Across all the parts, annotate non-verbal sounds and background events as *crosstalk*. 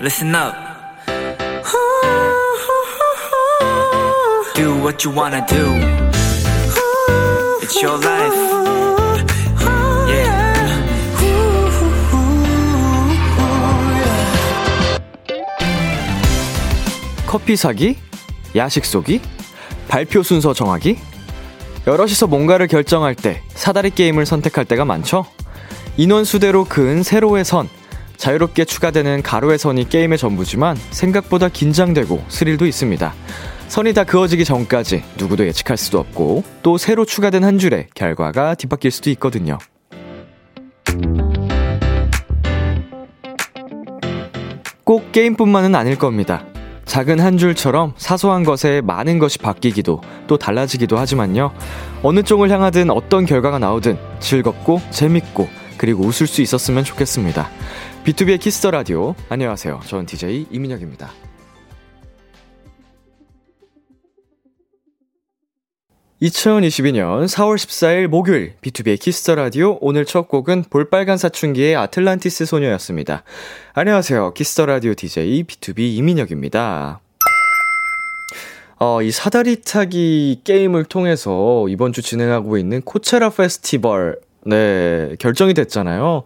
listen up. Do what you wanna do. It's your life. Yeah. 커피 사기? 야식 쏘기? 발표 순서 정하기? 여럿이서 뭔가를 결정할 때 사다리 게임을 선택할 때가 많죠? 인원 수대로 그은 세로의 선, 자유롭게 추가되는 가로의 선이 게임의 전부지만 생각보다 긴장되고 스릴도 있습니다. 선이 다 그어지기 전까지 누구도 예측할 수도 없고 또 새로 추가된 한 줄에 결과가 뒤바뀔 수도 있거든요. 꼭 게임뿐만은 아닐 겁니다. 작은 한 줄처럼 사소한 것에 많은 것이 바뀌기도 또 달라지기도 하지만요. 어느 쪽을 향하든 어떤 결과가 나오든 즐겁고 재밌고 그리고 웃을 수 있었으면 좋겠습니다. 비투비의 키스 더 라디오. 안녕하세요. 저는 DJ 이민혁입니다. 2022년 4월 14일 목요일 비투비의 키스 더 라디오 오늘 첫 곡은 볼빨간 사춘기의 아틀란티스 소녀였습니다. 안녕하세요. 키스 더 라디오 DJ 비투비 이민혁입니다. 어, 이 사다리 타기 게임을 통해서 이번 주 진행하고 있는 코체라 페스티벌 네, 결정이 됐잖아요.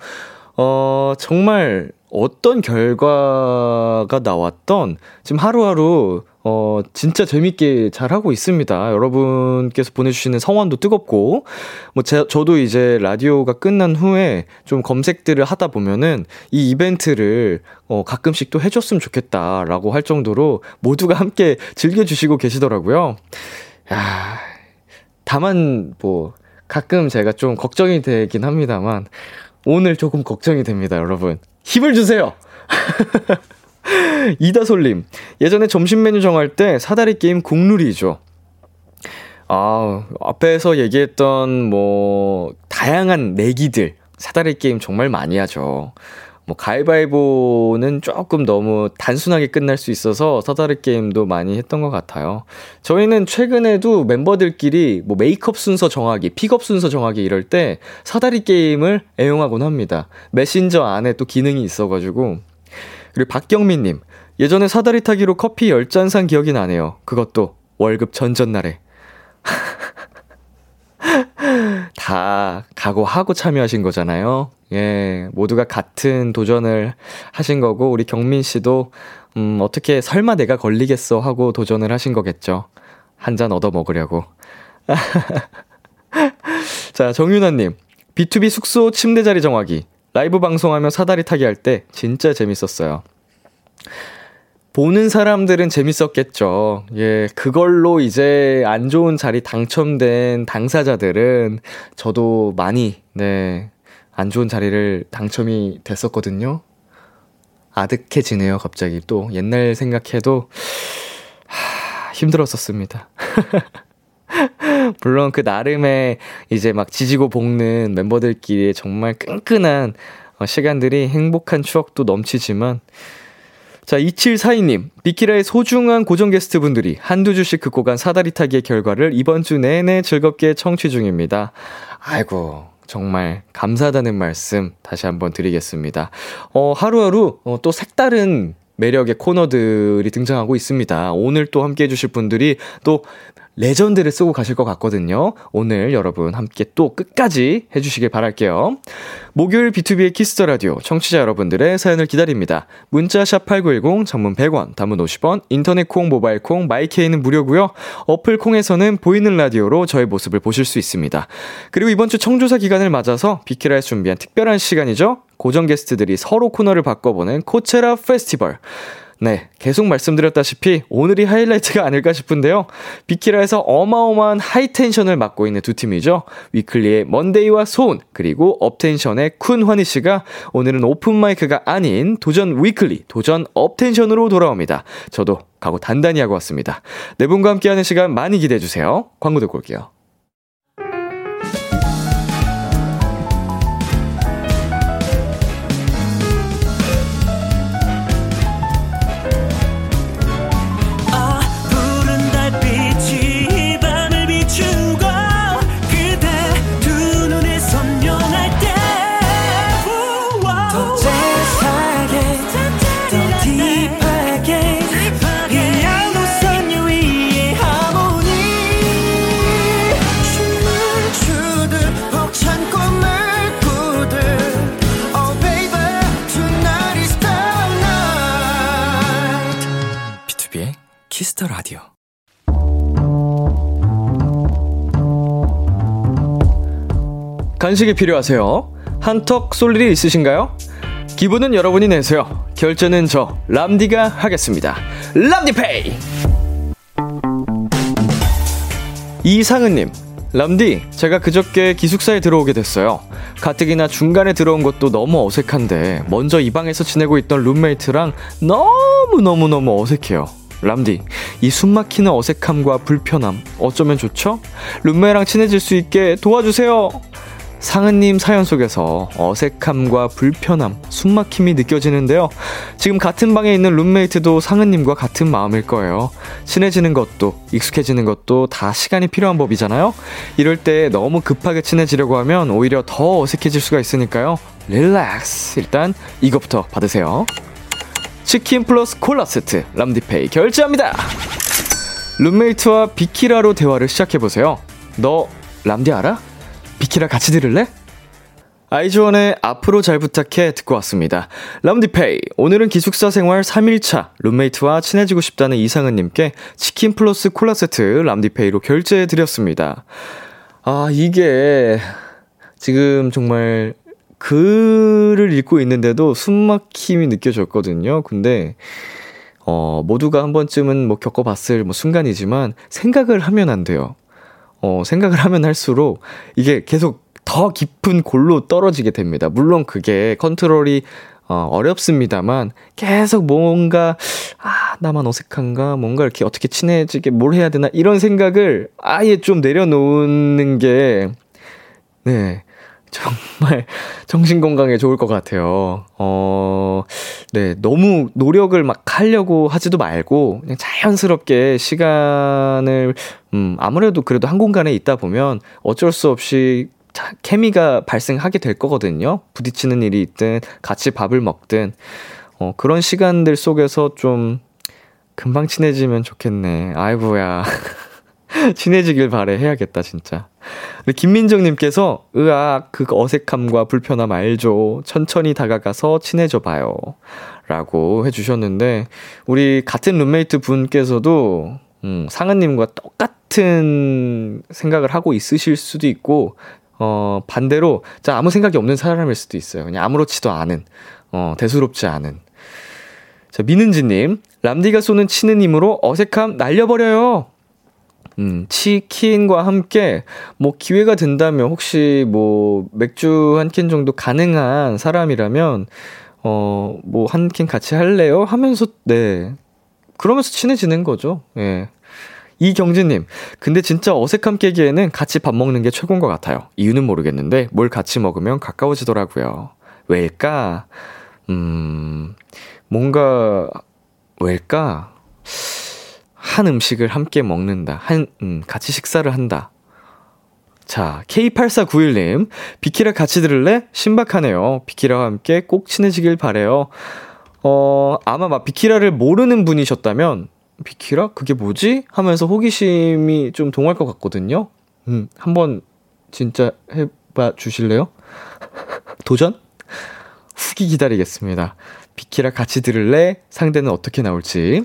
어, 정말 어떤 결과가 나왔던 지금 하루하루 어, 진짜 재밌게 잘 하고 있습니다. 여러분께서 보내주시는 성원도 뜨겁고, 뭐, 제, 저도 이제 라디오가 끝난 후에 좀 검색들을 하다 보면은 이 이벤트를 어, 가끔씩 또 해줬으면 좋겠다라고 할 정도로 모두가 함께 즐겨주시고 계시더라고요. 야 다만, 뭐, 가끔 제가 좀 걱정이 되긴 합니다만, 오늘 조금 걱정이 됩니다, 여러분. 힘을 주세요! *laughs* 이다솔님, 예전에 점심 메뉴 정할 때 사다리 게임 국룰이죠. 아, 앞에서 얘기했던 뭐, 다양한 내기들, 사다리 게임 정말 많이 하죠. 뭐, 가위바위보는 조금 너무 단순하게 끝날 수 있어서 사다리 게임도 많이 했던 것 같아요. 저희는 최근에도 멤버들끼리 뭐 메이크업 순서 정하기, 픽업 순서 정하기 이럴 때 사다리 게임을 애용하곤 합니다. 메신저 안에 또 기능이 있어가지고. 그리고 박경민님, 예전에 사다리 타기로 커피 10잔 산 기억이 나네요. 그것도 월급 전전날에. *laughs* *laughs* 다 각오하고 참여하신 거잖아요. 예, 모두가 같은 도전을 하신 거고, 우리 경민 씨도, 음, 어떻게 설마 내가 걸리겠어 하고 도전을 하신 거겠죠. 한 잔 얻어 먹으려고. *laughs* 자, 정윤아님. B2B 숙소 침대 자리 정하기. 라이브 방송하며 사다리 타기 할 때 진짜 재밌었어요. 보는 사람들은 재밌었겠죠. 예, 그걸로 이제 안 좋은 자리 당첨된 당사자들은 저도 많이, 네, 안 좋은 자리를 당첨이 됐었거든요. 아득해지네요, 갑자기. 또 옛날 생각해도, 하, 힘들었었습니다. *laughs* 물론 그 나름의 이제 막 지지고 볶는 멤버들끼리 정말 끈끈한 어, 시간들이 행복한 추억도 넘치지만, 자, 2742님. 비키라의 소중한 고정 게스트 분들이 한두 주씩 긋고 간 사다리 타기의 결과를 이번 주 내내 즐겁게 청취 중입니다. 아이고, 정말 감사하다는 말씀 다시 한번 드리겠습니다. 어, 하루하루 어, 또 색다른 매력의 코너들이 등장하고 있습니다. 오늘 또 함께 해주실 분들이 또 레전드를 쓰고 가실 것 같거든요. 오늘 여러분 함께 또 끝까지 해주시길 바랄게요. 목요일 비투비의 키스 더 라디오 청취자 여러분들의 사연을 기다립니다. 문자 샵 8910 장문 100원, 단문 50원, 인터넷 콩, 모바일 콩, 마이 K는 무료고요. 어플 콩에서는 보이는 라디오로 저의 모습을 보실 수 있습니다. 그리고 이번 주 청조사 기간을 맞아서 비키라에서 준비한 특별한 시간이죠. 고정 게스트들이 서로 코너를 바꿔보는 코체라 페스티벌. 네, 계속 말씀드렸다시피 오늘이 하이라이트가 아닐까 싶은데요. 비키라에서 어마어마한 high tension을 맡고 있는 두 팀이죠. 위클리의 먼데이와 소은, 그리고 업텐션의 쿤 환희 씨가 오늘은 오픈마이크가 아닌 도전 위클리, 도전 업텐션으로 돌아옵니다. 저도 각오 단단히 하고 왔습니다. 네 분과 함께하는 시간 많이 기대해주세요. 광고 듣고 올게요. 키스 더 라디오. 간식이 필요하세요? 한턱 쏠 일이 있으신가요? 기분은 여러분이 내세요. 결제는 저 람디가 하겠습니다. 람디페이. 이상은님, 람디, 제가 그저께 기숙사에 들어오게 됐어요. 가뜩이나 중간에 들어온 것도 너무 어색한데 먼저 이 방에서 지내고 있던 룸메이트랑 너무너무너무 어색해요. 람디, 이 숨막히는 어색함과 불편함 어쩌면 좋죠? 룸메랑 친해질 수 있게 도와주세요. 상은님 사연 속에서 어색함과 불편함, 숨막힘이 느껴지는데요. 지금 같은 방에 있는 룸메이트도 상은님과 같은 마음일 거예요. 친해지는 것도, 익숙해지는 것도 다 시간이 필요한 법이잖아요? 이럴 때 너무 급하게 친해지려고 하면 오히려 더 어색해질 수가 있으니까요. relax. 일단 이것부터 받으세요. 치킨 플러스 콜라 세트, 람디페이 결제합니다! 룸메이트와 비키라로 대화를 시작해보세요. 너 람디 알아? 비키라 같이 들을래? 아이즈원의 앞으로 잘 부탁해 듣고 왔습니다. 람디페이. 오늘은 기숙사 생활 3일차 룸메이트와 친해지고 싶다는 이상은님께 치킨 플러스 콜라 세트 람디페이로 결제해 드렸습니다. 아, 이게 지금 정말 글을 읽고 있는데도 숨막힘이 느껴졌거든요. 근데 어, 모두가 한 번쯤은 뭐 겪어봤을 뭐 순간이지만 생각을 하면 안 돼요. 어, 생각을 하면 할수록 이게 계속 더 깊은 골로 떨어지게 됩니다. 물론 그게 컨트롤이 어, 어렵습니다만 계속 뭔가 아 나만 어색한가 뭔가 이렇게 어떻게 친해지게 뭘 해야 되나 이런 생각을 아예 좀 내려놓는 게 네. 정말 정신 건강에 좋을 것 같아요. 어, 네, 너무 노력을 막 하려고 하지도 말고 그냥 자연스럽게 시간을 음, 아무래도 그래도 한 공간에 있다 보면 어쩔 수 없이 케미가 발생하게 될 거거든요. 부딪히는 일이 있든 같이 밥을 먹든 어, 그런 시간들 속에서 좀 금방 친해지면 좋겠네. 아이고야. *laughs* *laughs* 친해지길 바래 해야겠다 진짜. 김민정님께서 으악 그 어색함과 불편함 알죠. 천천히 다가가서 친해져 봐요. 라고 해주셨는데 우리 같은 룸메이트 분께서도 음, 상은님과 똑같은 생각을 하고 있으실 수도 있고 어, 반대로 자 아무 생각이 없는 사람일 수도 있어요. 그냥 아무렇지도 않은 어, 대수롭지 않은. 자 민은지님 람디가 쏘는 치는 힘으로 어색함 날려버려요. 음, 치킨과 함께 뭐 기회가 된다면 혹시 뭐 맥주 한 캔 정도 가능한 사람이라면 어, 뭐 한 캔 같이 할래요? 하면서 네. 그러면서 친해지는 거죠. 예. 이경진님, 근데 진짜 어색함 깨기에는 같이 밥 먹는 게 최고인 것 같아요. 이유는 모르겠는데, 뭘 같이 먹으면 가까워지더라고요. 왜일까? 음, 뭔가, 왜일까? 한 음식을 함께 먹는다. 한, 음, 같이 식사를 한다. 자, K8491님, 비키라 같이 들을래? 신박하네요. 비키라와 함께 꼭 친해지길 바래요. 어, 아마 막 비키라를 모르는 분이셨다면, 비키라? 그게 뭐지? 하면서 호기심이 좀 동할 것 같거든요. 음, 한번 진짜 해봐 주실래요? *laughs* 도전? 후기 기다리겠습니다. 비키라 같이 들을래? 상대는 어떻게 나올지.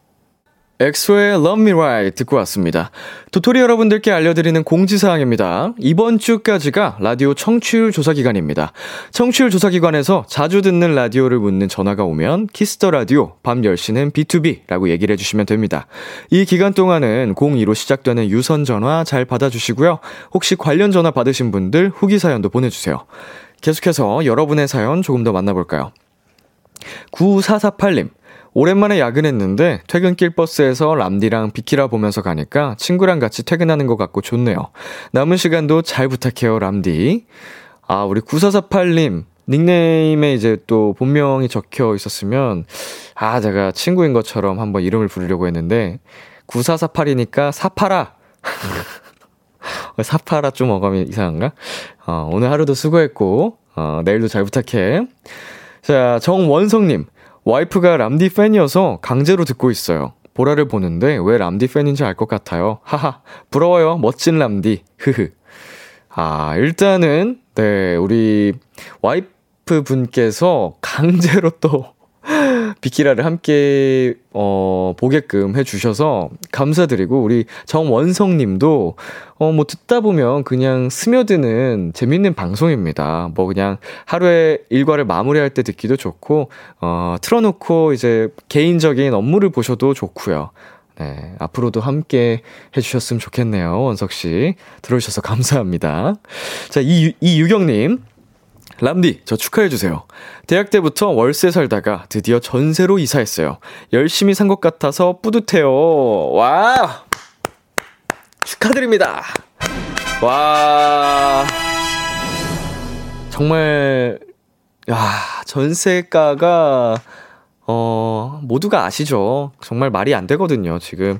엑소의 Love Me Right 듣고 왔습니다. 도토리 여러분들께 알려드리는 공지사항입니다. 이번 주까지가 라디오 청취율 조사 기간입니다. 청취율 조사 기관에서 자주 듣는 라디오를 묻는 전화가 오면 키스 더 라디오 밤 10시는 비투비 라고 얘기를 해주시면 됩니다. 이 기간 동안은 02로 시작되는 유선 전화 잘 받아주시고요. 혹시 관련 전화 받으신 분들 후기 사연도 보내주세요. 계속해서 여러분의 사연 조금 더 만나볼까요? 9448님. 오랜만에 야근했는데 퇴근길 버스에서 람디랑 비키라 보면서 가니까 친구랑 같이 퇴근하는 것 같고 좋네요. 남은 시간도 잘 부탁해요, 람디. 아, 우리 9448님. 닉네임에 이제 또 본명이 적혀 있었으면, 아, 제가 친구인 것처럼 한번 이름을 부르려고 했는데, 9448이니까 사파라! *laughs* 사파라 좀 어감이 이상한가? 어, 오늘 하루도 수고했고, 어, 내일도 잘 부탁해. 자, 정원성님. 와이프가 람디 팬이어서 강제로 듣고 있어요. 보라를 보는데 왜 람디 팬인지 알 것 같아요. 하하. 부러워요. 멋진 람디. 흐흐. 아, 일단은, 네, 우리 와이프 분께서 강제로 또 비키라를 함께 어 보게끔 해 주셔서 감사드리고 우리 정원성 님도 어 뭐 듣다 보면 그냥 스며드는 재밌는 방송입니다. 뭐 그냥 하루에 일과를 마무리할 때 듣기도 좋고 어 틀어 놓고 이제 개인적인 업무를 보셔도 좋고요. 네, 앞으로도 함께 해주셨으면 좋겠네요, 원석 씨. 들어주셔서 감사합니다. 자, 이, 이유경님. 람디, 저 축하해주세요. 대학 때부터 월세 살다가 드디어 전세로 이사했어요. 열심히 산 것 같아서 뿌듯해요. 와! 축하드립니다. 와. 정말, 야, 전세가가, 어, 모두가 아시죠? 정말 말이 안 되거든요, 지금.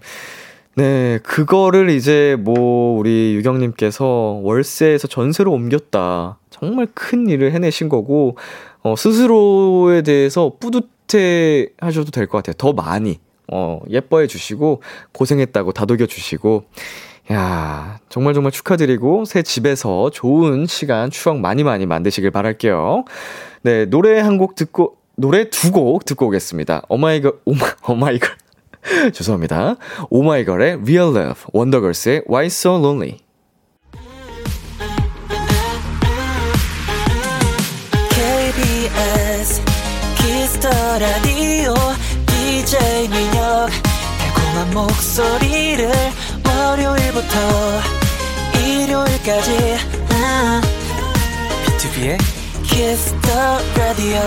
네, 그거를 이제 뭐, 우리 유경님께서 월세에서 전세로 옮겼다. 정말 큰 일을 해내신 거고, 어, 스스로에 대해서 뿌듯해 하셔도 될 것 같아요. 더 많이. 어, 예뻐해 주시고, 고생했다고 다독여 주시고, 야 정말 정말 축하드리고, 새 집에서 좋은 시간, 추억 많이 많이 만드시길 바랄게요. 네, 노래 한 곡 듣고, 노래 두 곡 듣고 오겠습니다. 오마이걸, 오마, 오마이걸. *laughs* 죄송합니다. 오마이걸의 Real Love, 원더걸스의 Why So Lonely. 키스터 라디오 DJ 민혁 달콤한 목소리를 월요일부터 일요일까지 비투비의 키스터 라디오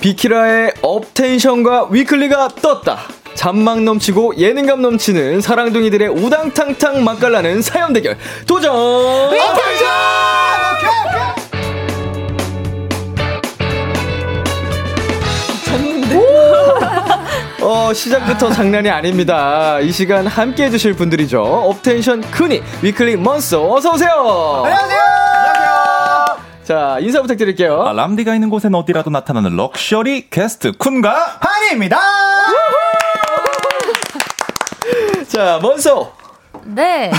비키라의 업텐션과 위클리가 떴다. 잔망 넘치고 예능감 넘치는 사랑둥이들의 우당탕탕 맛깔나는 사연 대결 도전! 업텐션! 어, 시작부터 장난이 아닙니다. 이 시간 함께 해주실 분들이죠. 업텐션 쿤이, 위클리 먼소, 어서오세요! 안녕하세요! 자, 인사 부탁드릴게요. 아, 람디가 있는 곳엔 어디라도 나타나는 럭셔리 게스트 쿤과 환희입니다. 자, 먼소. 네. *laughs*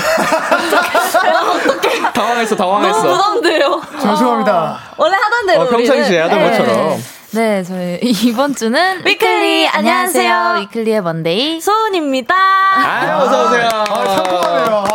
당황했어, 당황했어. 너무 부담돼요. 죄송합니다. 원래 하던 대로. 어, 평상시에 하던 네. 것처럼. 네, 저희 이번 주는 *laughs* 위클리 안녕하세요. 위클리의 먼데이 소은입니다. 아, 어서 오세요. 상큼하네요.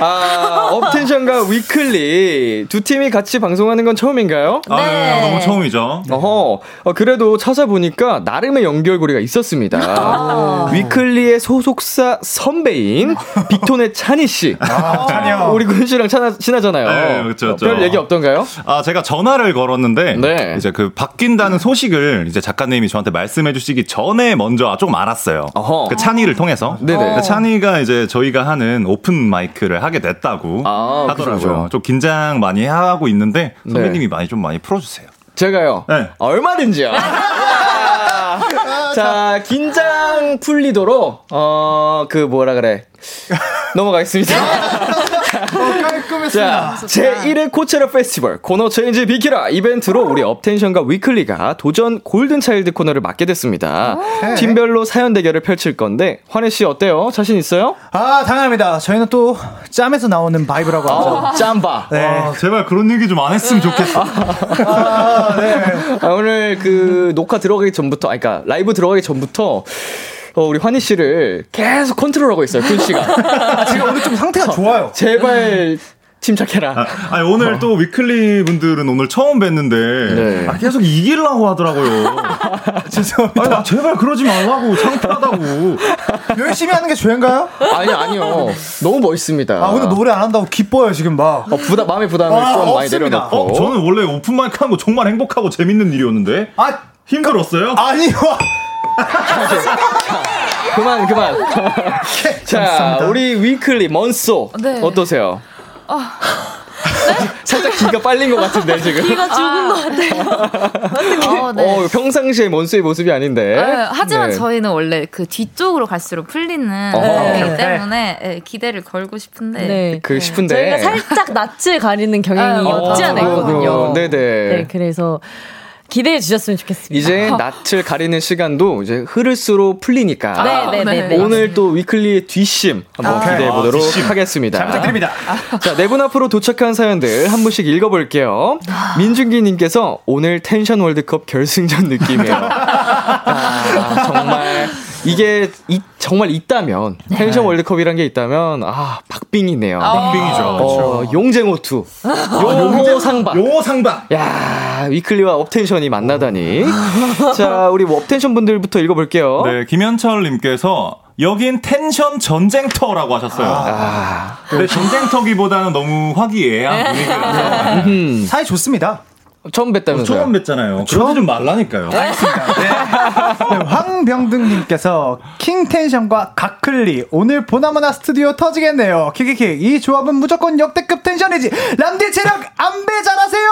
아, 업텐션과 위클리 두 팀이 같이 방송하는 건 처음인가요? 아, 네. 네. 너무 처음이죠. 어허, 어, 그래도 찾아보니까 나름의 연결고리가 있었습니다. 위클리의 소속사 선배인 *laughs* 빅톤의 찬이 씨. 아, 찬이요. 우리 쿤 씨랑 친하, 친하잖아요. 네, 그렇죠. 별 얘기 없던가요? 아, 제가 전화를 걸었는데 네. 이제 그 바뀐다는 소식을 이제 작가님이 저한테 말씀해 주시기 전에 먼저 좀 알았어요. 어허. 그 찬이를 통해서. 네네. 그 찬이가 이제 저희가 하는 오픈 마이크를 하게 됐다고 아, 하더라고요. 그죠. 좀 긴장 많이 하고 있는데 네. 선배님이 많이 좀 많이 풀어주세요. 제가요. 네. 얼마든지요. 자, 긴장 풀리도록, 어, 그, 뭐라 그래. 넘어가겠습니다. 자, 제1회 코체라 페스티벌 코너 체인지 비키라 이벤트로 우리 업텐션과 위클리가 도전 골든차일드 코너를 맡게 됐습니다. 팀별로 사연 대결을 펼칠 건데, 환희 씨 어때요? 자신 있어요? 아, 당연합니다. 저희는 또 짬에서 나오는 vibe라고 하죠. 어, 짬바. 네. 아, 제발 그런 얘기 좀 안 했으면 좋겠어. 아, 네. 아, 오늘 그 녹화 들어가기 전부터, 아니, 그니까 라이브 들어가기 전부터, 어, 우리 환희 씨를 계속 컨트롤하고 있어요, 군 씨가. *laughs* 아, 지금 오늘 좀 상태가 좋아요. 제발 침착해라. 아, 아니, 오늘 또 위클리 분들은 오늘 처음 뵀는데 네. 아, 계속 이기려고 하더라고요. *laughs* 죄송합니다. 아니, 제발 그러지 말라고 창피하다고. 열심히 하는 게 죄인가요? 아니, 아니요. 너무 멋있습니다. 아, 오늘 노래 안 한다고 기뻐요, 지금 막. 어, 부담, 마음의 부담을 아, 좀 많이. 내려놓고. 어, 저는 원래 오픈 마이크 하는 거 정말 행복하고 재밌는 일이었는데 아, 힘들었어요? 아니요. 그만, 그만. *laughs* 자, 감사합니다. 우리 위클리, 먼소. 네. 어떠세요? *laughs* 살짝 기가 빨린 것 같은데 지금. 기가 죽은 것 같아요. 어, 네. 어, 평상시에 먼수의 모습이 아닌데. 네, 하지만 네. 저희는 원래 그 뒤쪽으로 갈수록 풀리는. 거기 때문에 예, 기대를 걸고 싶은데 네. 그 싶은데. 저희가 살짝 낯을 가리는 경향이 아, 없지 않아. 있거든요. 네네. 네, 그래서 기대해 주셨으면 좋겠습니다. 이제 *laughs* 낯을 가리는 시간도 이제 흐를수록 풀리니까. 네, 네, 네, 네. 오늘 또 위클리의 뒷심 한번 기대해 보도록 뒷심. 하겠습니다. 잘 부탁드립니다. 자, 네 분 앞으로 도착한 사연들 한 분씩 읽어 볼게요. 민준기 님께서 오늘 텐션 월드컵 결승전 느낌이에요. *laughs* 아, 정말 이게 이, 정말 있다면 텐션 월드컵이란 게 있다면 아 박빙이네요. 빙이죠. 어, 용쟁호투, 용호 상박. 용호 상박. 야 위클리와 업텐션이 만나다니. 자, 우리 업텐션 분들부터 읽어볼게요. 네, 김현철님께서 여긴 텐션 전쟁터라고 하셨어요. 아, 근데 전쟁터기보다는 너무 화기애애한 분위기라서 음, 사이 좋습니다. 처음 뵀다면서요? 처음 뵀잖아요. 그러지 좀 말라니까요. 네, 황병등님께서 킹텐션과 가클리 오늘 보나마나 스튜디오 터지겠네요. 키키키 이 조합은 무조건 역대급 텐션이지. 람디 체력 안배 잘하세요.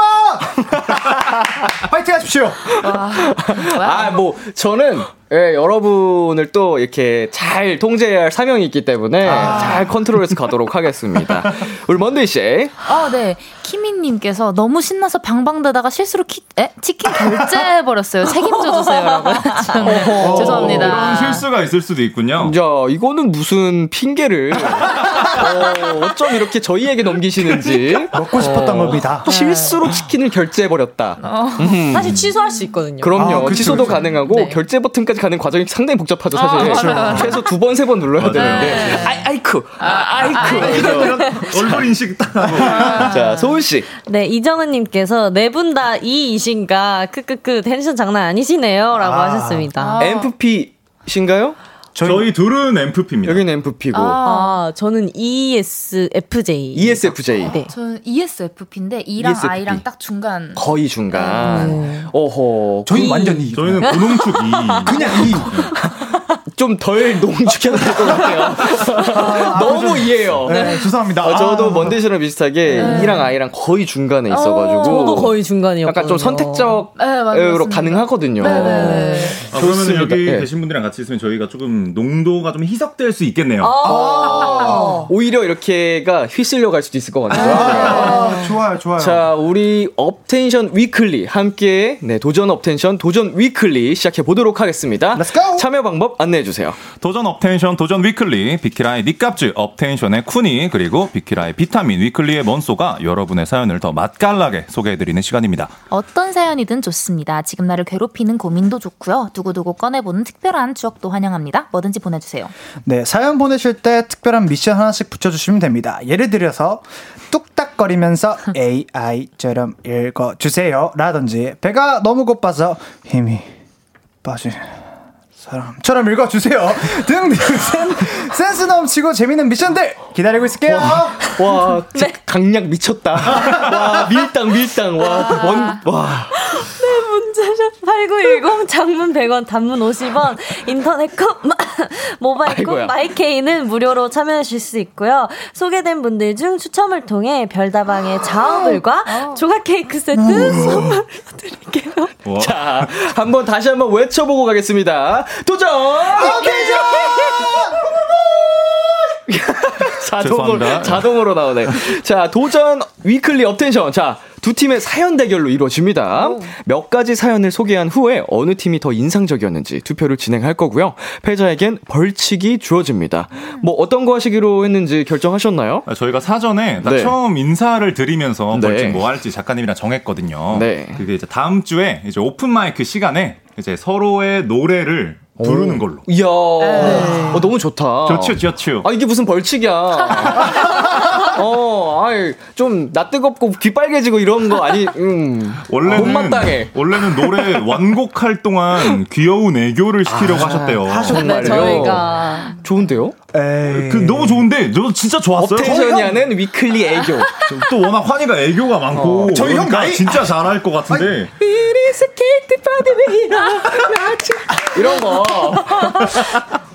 *laughs* 파이팅 하십시오. 아, 뭐, 저는, 예, 여러분을 또 이렇게 잘 통제해야 할 사명이 있기 때문에 잘 컨트롤해서 가도록 하겠습니다. *laughs* 우리 먼데이 씨. 아, 네. 키미님께서 너무 신나서 방방대다가 실수로 키, 에? 치킨 결제해 버렸어요. *laughs* 책임져 주세요라고. *laughs* 죄송합니다. 그런 실수가 있을 수도 있군요. 자, 이거는 무슨 핑계를, 어, 어쩜 이렇게 저희에게 넘기시는지. 먹고 싶었던 겁니다. 실수로 치킨을 결제해 버렸다. 사실 취소할 수 있거든요. 그럼요. 아, 그쵸, 취소도 그쵸. 가능하고 네. 결제 버튼까지 가는 과정이 상당히 복잡하죠, 사실. 최소 두 번, 세 번 눌러야 되는데. 아이, 아이쿠. 아, 아이쿠. 얼굴 인식 딱 하고. 자, 소은 씨. 네, 이정은님께서 네 분 다 이이신가 크크크 텐션 장난 아니시네요 라고 하셨습니다. MFP신가요? 저희, 둘은 MFP입니다. 여기는 MFP고. 아, 저는 ESFJ. ESFJ. 네. 저는 E ESFP인데 E랑 ESFP. I랑 딱 중간. 거의 중간. 어허. 저희 완전 이. 저희는 고농축 2. 그냥 E. *laughs* 좀 덜 농축해도 될 것 같아요. 너무 E예요. 네, 죄송합니다. 어, 저도 아. 먼데이랑 비슷하게 E랑 I랑 거의 중간에 있어가지고. 저도 거의 중간이었거든요. 약간 좀 선택적으로 네. 가능하거든요. 네네네. 아, 그러면. 여기 네. 계신 분들이랑 같이 있으면 저희가 조금 농도가 좀 희석될 수 있겠네요. 아. 오히려 이렇게가 휘쓸려 갈 수도 있을 것 같아요. 아, 좋아요, 좋아요. 자, 우리 업텐션 위클리 함께 네, 도전 업텐션 도전 위클리 시작해 보도록 하겠습니다. Let's go! 참여 방법 안내해 주세요. 도전 업텐션 도전 위클리 비키라의 니값즈 업텐션의 쿠니 그리고 비키라의 비타민 위클리의 먼소가 여러분의 사연을 더 맛깔나게 소개해드리는 시간입니다. 어떤 사연이든 좋습니다. 지금 나를 괴롭히는 고민도 좋고요. 두고두고 꺼내보는 특별한 추억도 환영합니다. 뭐든지 보내주세요. 네, 사연 보내실 때 특별한 미션 하나씩 붙여주시면 됩니다. 예를 들어서 뚝딱거리면서 *laughs* AI처럼 읽어주세요. 라든지 배가 너무 고파서 힘이 빠진 사람처럼 읽어주세요. *laughs* 등등 센, 센스 넘치고 재밌는 미션들 기다리고 있을게요. 와, 진짜 강약 미쳤다. *laughs* 와, 밀당 밀당. 와, 원, 와. 문자샵 8910 장문 100원 단문 50원 인터넷 컵 모바일 컵. 마이케이는 무료로 참여하실 수 있고요. 소개된 분들 중 추첨을 통해 별다방의 자어물과 조각 케이크 세트 선물로 드릴게요. 와. 자, 한번 다시 한번 외쳐보고 가겠습니다. 도전! 자동으로. 자동으로 나오네. 자, 도전 위클리 업텐션. 자, 두 팀의 사연 대결로 이루어집니다. 몇 가지 사연을 소개한 후에 어느 팀이 더 인상적이었는지 투표를 진행할 거고요. 패자에겐 벌칙이 주어집니다. 뭐 어떤 거 하시기로 했는지 결정하셨나요? 아, 저희가 사전에 딱 네. 처음 인사를 드리면서 네. 벌칙 뭐 할지 작가님이랑 정했거든요. 네. 그게 이제 다음 주에 이제 오픈 마이크 시간에 이제 서로의 노래를 부르는 걸로. 이야, 어, 너무 좋다. 좋죠, 좋죠. 아, 이게 무슨 벌칙이야. *laughs* 어, 아이, 좀, 나 뜨겁고 귀 빨개지고 이런 거 아니, 음. 원래는 못마땅해. 원래는 노래 *laughs* 완곡할 동안 귀여운 애교를 시키려고 하셨대요. 정말요? 저희가 좋은데요? 에이. 그 너무 좋은데 저 진짜 좋았어요. 업텐션이 하는 위클리 애교. 또 워낙 환희가 애교가 많고 저희 형 그러니까 나이- 진짜 잘할 것 같은데 이런 거.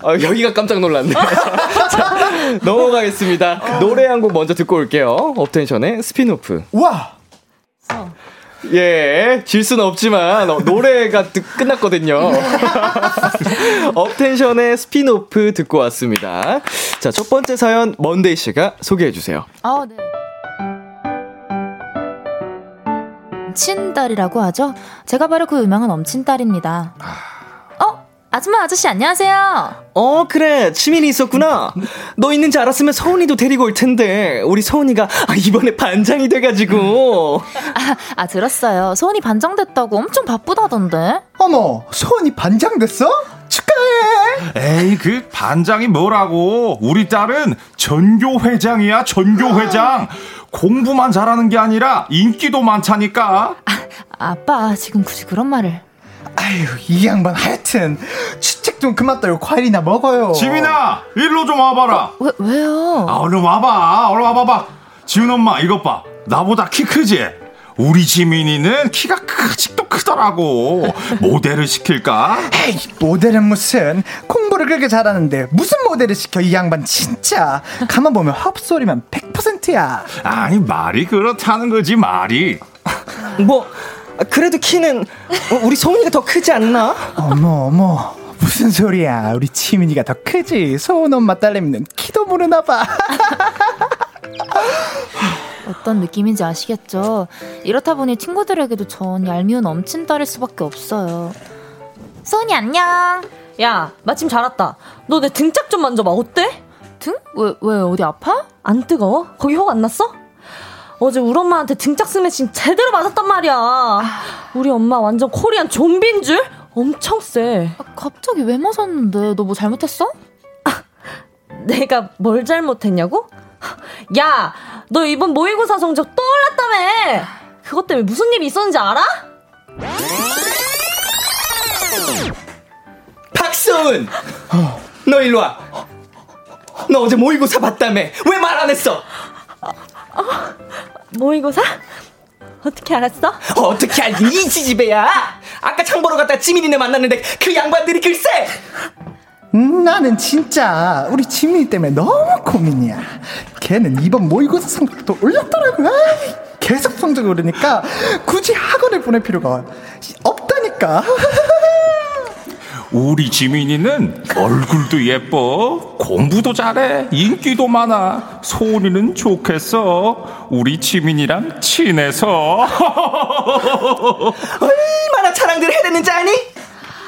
아, 여기가 깜짝 놀랐네. *laughs* 자, 넘어가겠습니다. 노래 한 곡 먼저 듣고 올게요. 업텐션의 Spin Off. 와! 예, 질 수는 없지만 어, 노래가 듣, 끝났거든요. *laughs* 업텐션의 Spin Off 듣고 왔습니다. 자, 첫 번째 사연 먼데이 씨가 소개해 주세요. 아, 네. 엄친딸이라고 하죠? 제가 바로 그 유명한 엄친딸입니다. 어? 아줌마 아저씨 안녕하세요. 어, 그래. 지민이 있었구나. 너 있는지 알았으면 소은이도 데리고 올 텐데. 우리 소은이가 아, 이번에 반장이 돼가지고. *laughs* 아, 아 들었어요. 소은이 반장 됐다고 엄청 바쁘다던데. 어머, 소원이 반장 됐어? 축하해! 에이 그 반장이 뭐라고? 우리 딸은 전교 회장이야 전교 회장. 공부만 잘하는 게 아니라 인기도 많다니까. 아빠 지금 굳이 그런 말을. 아유, 이 양반 하여튼 추책 좀 그만 떠요. 과일이나 먹어요. 지민아 일로 좀 와봐라. 왜 왜요? 아 얼른 와봐 얼른 와봐봐. 지훈 엄마 이것 봐. 나보다 키 크지? 우리 지민이는 키가 아직도 크더라고. 모델을 시킬까? 에이, 모델은 무슨 공부를 그렇게 잘하는데 무슨 모델을 시켜 이 양반 진짜 가만 보면 헛소리만 100%야 아니 말이 그렇다는 거지 말이. 뭐, 그래도 키는 어, 우리 서훈이가 더 크지 않나? 어머 어머 무슨 소리야 우리 치민이가 더 크지 소은 엄마 딸내미는 키도 모르나 봐 *laughs* 어떤 느낌인지 아시겠죠? 이렇다 보니 친구들에게도 전 얄미운 엄친 딸일 수밖에 없어요. 소은이 안녕. 야, 마침 잘 왔다. 너 내 등짝 좀 만져봐. 어때? 등? 왜, 왜, 어디 아파? 안 뜨거워? 거기 혹 안 났어? 어제 우리 엄마한테 등짝 스매싱 제대로 맞았단 말이야. 우리 엄마 완전 코리안 좀비인 줄? 엄청 세. 아, 갑자기 왜 맞았는데? 너 뭐 잘못했어? 내가 뭘 잘못했냐고? 야, 너 이번 모의고사 성적 또 올랐다며! 그것 때문에 무슨 일이 있었는지 알아? 박서은! 너 일로 와. 너 어제 모의고사 봤다며. 왜 말 안 했어? 모의고사? 어떻게 알았어? 어떻게 알긴 이 지지배야? 아까 장 보러 갔다 지민이네 만났는데 그 양반들이 글쎄! 음, 나는 진짜 우리 지민이 때문에 너무 고민이야 걔는 이번 모의고사 성적도 올렸더라고 아이, 계속 성적 오르니까 굳이 학원을 보낼 필요가 없다니까 우리 지민이는 얼굴도 예뻐, 공부도 잘해, 인기도 많아. 소은이는 좋겠어. 우리 지민이랑 친해서. *laughs* 얼마나 자랑들 해냈는지 아니?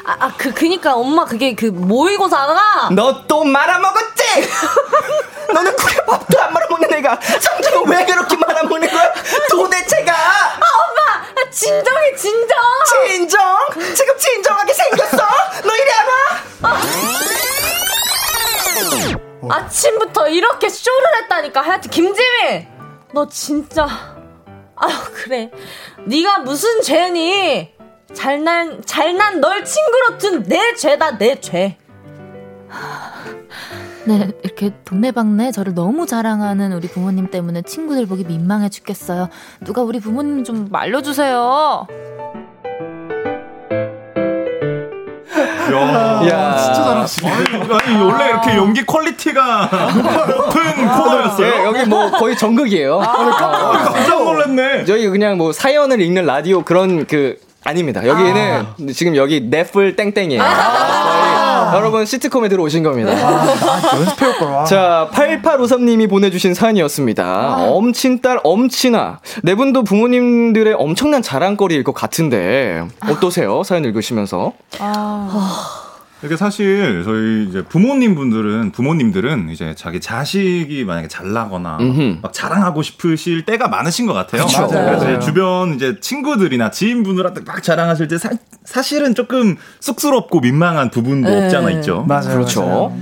아, 아, 그, 그니까 엄마 그게 그 모의고사가 너 또 말아먹었지? *laughs* 너는 그래 밥도 안 말아먹는 애가 성적은 왜 그렇게 말아먹는 거야? 도대체가 엄마! 아, 진정해, 진정! 진정? 지금 진정하게 생겼어? 너 이리 와봐 아침부터 이렇게 쇼를 했다니까. 하여튼 김지민, 너 진짜 아 그래. 네가 무슨 죄니? 잘난 잘난 널 친구로 둔 내 죄다 내 죄. 네, 이렇게 동네방네 저를 너무 자랑하는 우리 부모님 때문에 친구들 보기 민망해 죽겠어요. 누가 우리 부모님 좀 말려주세요. 야, 야. 진짜 잘하시네. 아니, 원래 이렇게 연기 quality가 높은 코너였어요. 예, 여기 뭐 거의 전극이에요. 깜짝 놀랐네. 저희 그냥 뭐 사연을 읽는 라디오 그런 그 아닙니다. 여기는 지금 여기 넷플 땡땡이에요. 저희 여러분 시트콤에 들어오신 겁니다. 연습해올걸 자, 8853님이 보내주신 사연이었습니다. 엄친딸 엄친아. 네 분도 부모님들의 엄청난 자랑거리일 것 같은데 어떠세요? 사연 읽으시면서. 이게 사실 저희 이제 부모님 분들은 부모님들은 이제 자기 자식이 만약에 잘나거나 음흠. 막 자랑하고 싶으실 때가 많으신 것 같아요. 그쵸. 그래서 맞아요. 이제 주변 이제 친구들이나 지인분들한테 막 자랑하실 때 사, 실은 조금 쑥스럽고 민망한 부분도 네. 없지 않아 있죠. 맞아요 그렇죠. 맞아요.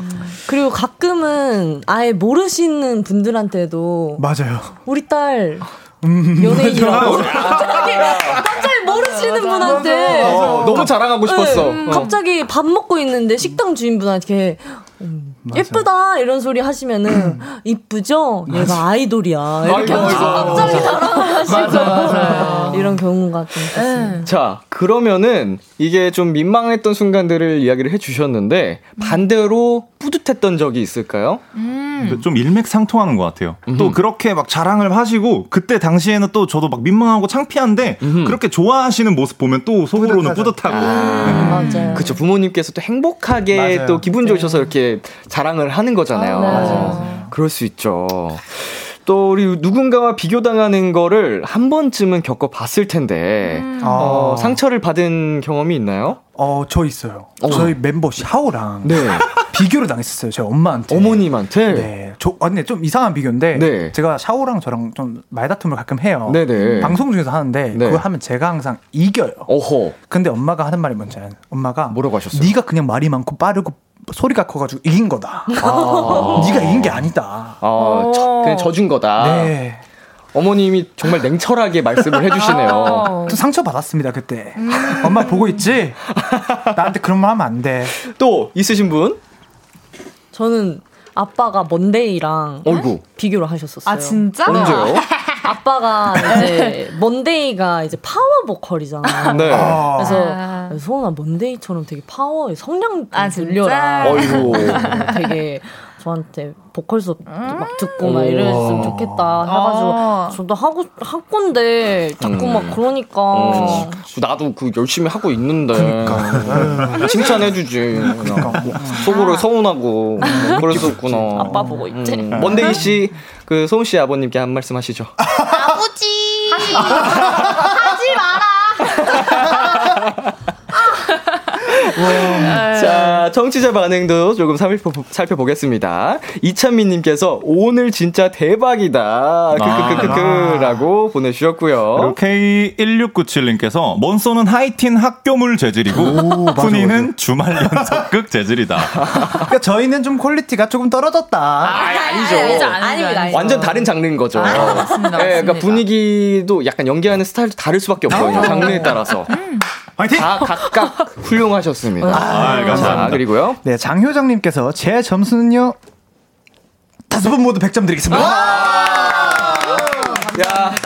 그리고 가끔은 아예 모르시는 분들한테도 맞아요 우리 딸 연예인이라고 갑자기 갑자기 모르시는 분한테. 어, 너무 자랑하고 싶었어. 네, 어. 갑자기 밥 먹고 있는데 식당 주인분한테 음, 예쁘다 이런 소리 하시면은 이쁘죠? 얘가 아이돌이야. 이렇게 아이고. 갑자기 자랑하시고 이런 경우가 좀 있었어요. 네. 자, 그러면은 이게 좀 민망했던 순간들을 이야기를 해 주셨는데 반대로 뿌듯했던 적이 있을까요? 근데 좀 일맥상통하는 것 같아요. 또 그렇게 막 자랑을 하시고 그때 당시에는 또 저도 막 민망하고 창피한데 그렇게 좋아하시는 모습 보면 또 속으로는 뿌듯하죠. 뿌듯하고. 맞아요. 그쵸 부모님께서 또 행복하게 맞아요. 또 기분 좋으셔서 이렇게 자랑을 하는 거잖아요. 아, 네. 맞아요, 그럴 수 있죠. 또 우리 누군가와 비교당하는 거를 한 번쯤은 겪어봤을 텐데 어, 상처를 받은 경험이 있나요? 어, 저 있어요. 어. 저희 멤버 샤오랑 네. *laughs* 비교를 당했었어요. 제 엄마한테. 어머님한테. 네. 저, 아, 근데 좀 이상한 비교인데. 네. 제가 샤오랑 저랑 좀 말다툼을 가끔 해요. 네네. 방송 중에서 하는데 네. 그걸 하면 제가 항상 이겨요. 어허. 근데 엄마가 하는 말이 뭔지 알아요? 엄마가 뭐라고 하셨어요? 네가 그냥 말이 많고 빠르고 소리가 커가지고 이긴 거다. *laughs* 네가 이긴 게 아니다. 아, 저- 그냥 져준 거다. 네. 어머님이 정말 냉철하게 말씀을 해주시네요. *laughs* 또 상처 받았습니다 그때. 엄마 보고 있지? 나한테 그런 말 하면 안 돼. 또 있으신 분? 저는 아빠가 먼데이랑 어이구. 비교를 하셨었어요. 아 진짜? 언제요? *laughs* 아빠가 이제 먼데이가 이제 파워 보컬이잖아요. 네. 아. 그래서 소은아 먼데이처럼 되게 파워 성량 좀 아? 늘려라. 어이구. 되게 저한테 보컬 수업 막 듣고 막 이랬으면 좋겠다 해가지고 어. 저도 하고 할 건데 자꾸 막 그러니까. 어, 나도 그 열심히 하고 있는데. 칭찬해주지. 그냥 뭐 속으로 서운하고 *laughs* 그랬었구나. 아빠 보고 있지. 음, 먼데이 씨, 그 소은 씨 아버님께 한 말씀 하시죠. 아버지! 하지 마라. 자, 청취자 반응도 조금 살펴보, 살펴보겠습니다. 이찬미님께서 오늘 진짜 대박이다. 크크크크크라고 보내주셨고요. 그리고 K1697님께서 먼소는 하이틴 학교물 재질이고 푸니는 주말 연속극 재질이다. 그러니까 저희는 좀 quality가 조금 떨어졌다. 아니죠. 아니죠, 아니죠, 아닙니다. 아니죠. 완전 다른 장르인 거죠. 아, 맞습니다, 네, 그러니까 맞습니다. 분위기도 약간 연기하는 스타일도 다를 수밖에 없거든요. 장르에 따라서. 화이팅! 다 각각 *laughs* 훌륭하셨습니다. 아, 자, 감사합니다. 그리고요. 네, 장효정님께서 제 점수는요. 다섯 분 모두 100점 드리겠습니다.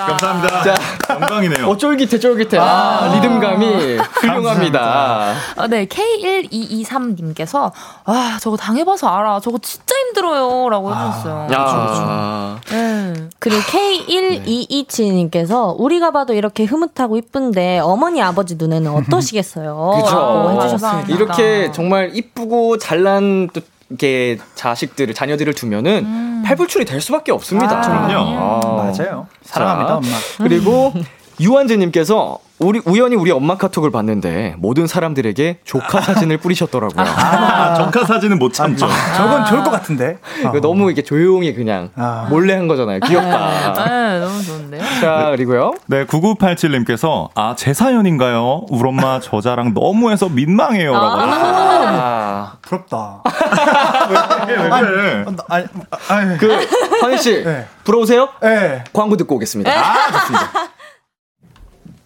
야, 감사합니다. 자, 영광이네요. 어, 쫄깃해, 쫄깃해. 아, 리듬감이 훌륭합니다. 아, 네, K1223님께서, 아, 저거 당해봐서 알아. 저거 진짜 힘들어요. 라고 해주셨어요. 야, 네. 그리고 K1227님께서 우리가 봐도 이렇게 흐뭇하고 이쁜데 어머니 아버지 눈에는 어떠시겠어요? 맞아. 해주셨습니다. 이렇게 정말 이쁘고 잘난 또이 게 자식들을 자녀들을 두면은 팔불출이 될 수밖에 없습니다. 아, 그럼요. 아. 맞아요. 사랑합니다, 자, 엄마. 그리고 *laughs* 유한재님께서 우리 우연히 우리 엄마 카톡을 봤는데 모든 사람들에게 조카 사진을 뿌리셨더라고요. 아, 정카 사진은 못 참죠. 저건 좋을 것 같은데. 이거 너무 이게 조용히 그냥 아. 몰래 한 거잖아요. 귀엽다. 네, 너무 좋은데요? 자 그리고요. 네, 9987님께서 아, 제 사연인가요? 우리 엄마 저 자랑 너무해서 민망해요. 라고 하셨어요. 아, 부럽다. *laughs* 왜 그래? 아니, 아니, 그 환희 씨 네. 부러우세요? 예. 광고 듣고 오겠습니다. 아, 좋습니다.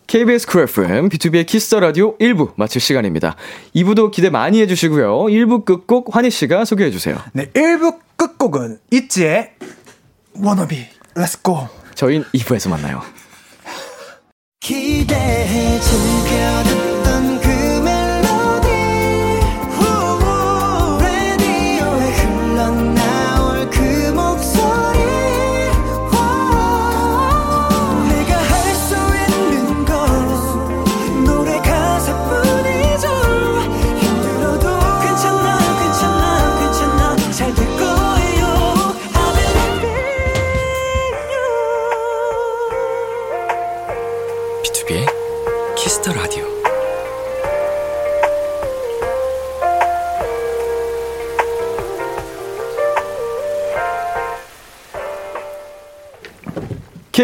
KBS 쿨 FM, BTOB의 키스 더 라디오 1부 마칠 시간입니다. 2부도 기대 많이 해주시고요. 1부 끝곡 환희 씨가 소개해 주세요. 네, 1부 끝곡은 있지의 워너비. 렛츠고. 저희는 2부에서 만나요. 기대해 즐겨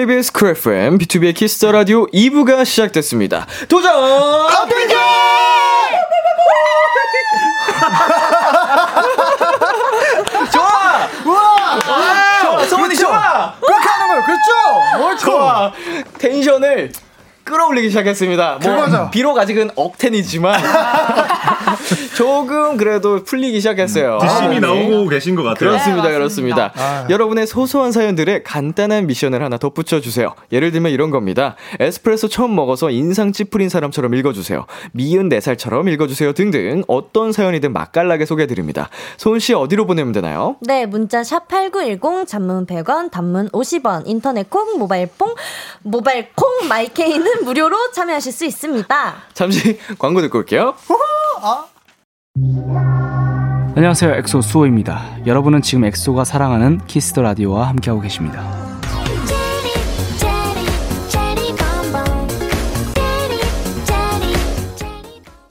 KBS 쿨 FM, BTOB의 키스 더 라디오 2부가 시작됐습니다. 도전! *laughs* 좋아! 우와! 소문이 좋아. 그렇게 하는 거예요. 그렇죠. 옳죠. 좋아! tension을 끌어올리기 시작했습니다. 뭐 그거죠. 비록 아직은 억텐이지만 *laughs* 조금 그래도 풀리기 시작했어요. 뒷심이 아, 네. 나오고 계신 것 같아요. 그렇습니다, 네, 그렇습니다. 아. 여러분의 소소한 사연들에 간단한 미션을 하나 덧붙여 주세요. 예를 들면 이런 겁니다. 에스프레소 처음 먹어서 인상 찌푸린 사람처럼 읽어주세요. 미운 4살처럼 읽어주세요. 등등 어떤 사연이든 맛깔나게 소개해드립니다. 소은 씨 어디로 보내면 되나요? 네, 문자 샵 8910, 장문 100원, 단문 50원, 인터넷 콩, 모바일 콩, 모바일 콩, 마이케이는 무료로 참여하실 수 있습니다. 잠시 *laughs* 광고 듣고 올게요. 안녕하세요 엑소 수호입니다 여러분은 지금 엑소가 사랑하는 키스 더 라디오와 함께하고 계십니다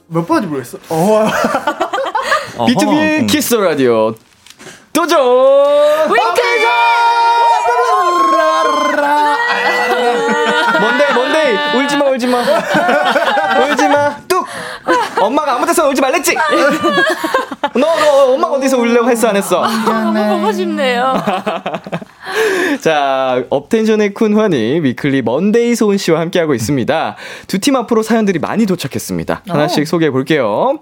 몇 번인지 모르겠어. 어, *laughs* 어허. BTOB의 음. 키스 더 라디오 도전! 뭔데 뭔데 울지마 울지마 울지마 뚝 엄마가 아무 데서 울지 말랬지? *laughs* 너, 너 엄마가 어디서 울려고 했어 안 했어? 너무 보고 싶네요. *laughs* 자 업텐션의 쿤 환희 위클리 먼데이 소은 씨와 함께하고 있습니다. 두 팀 앞으로 사연들이 많이 도착했습니다. 하나씩 소개해 볼게요.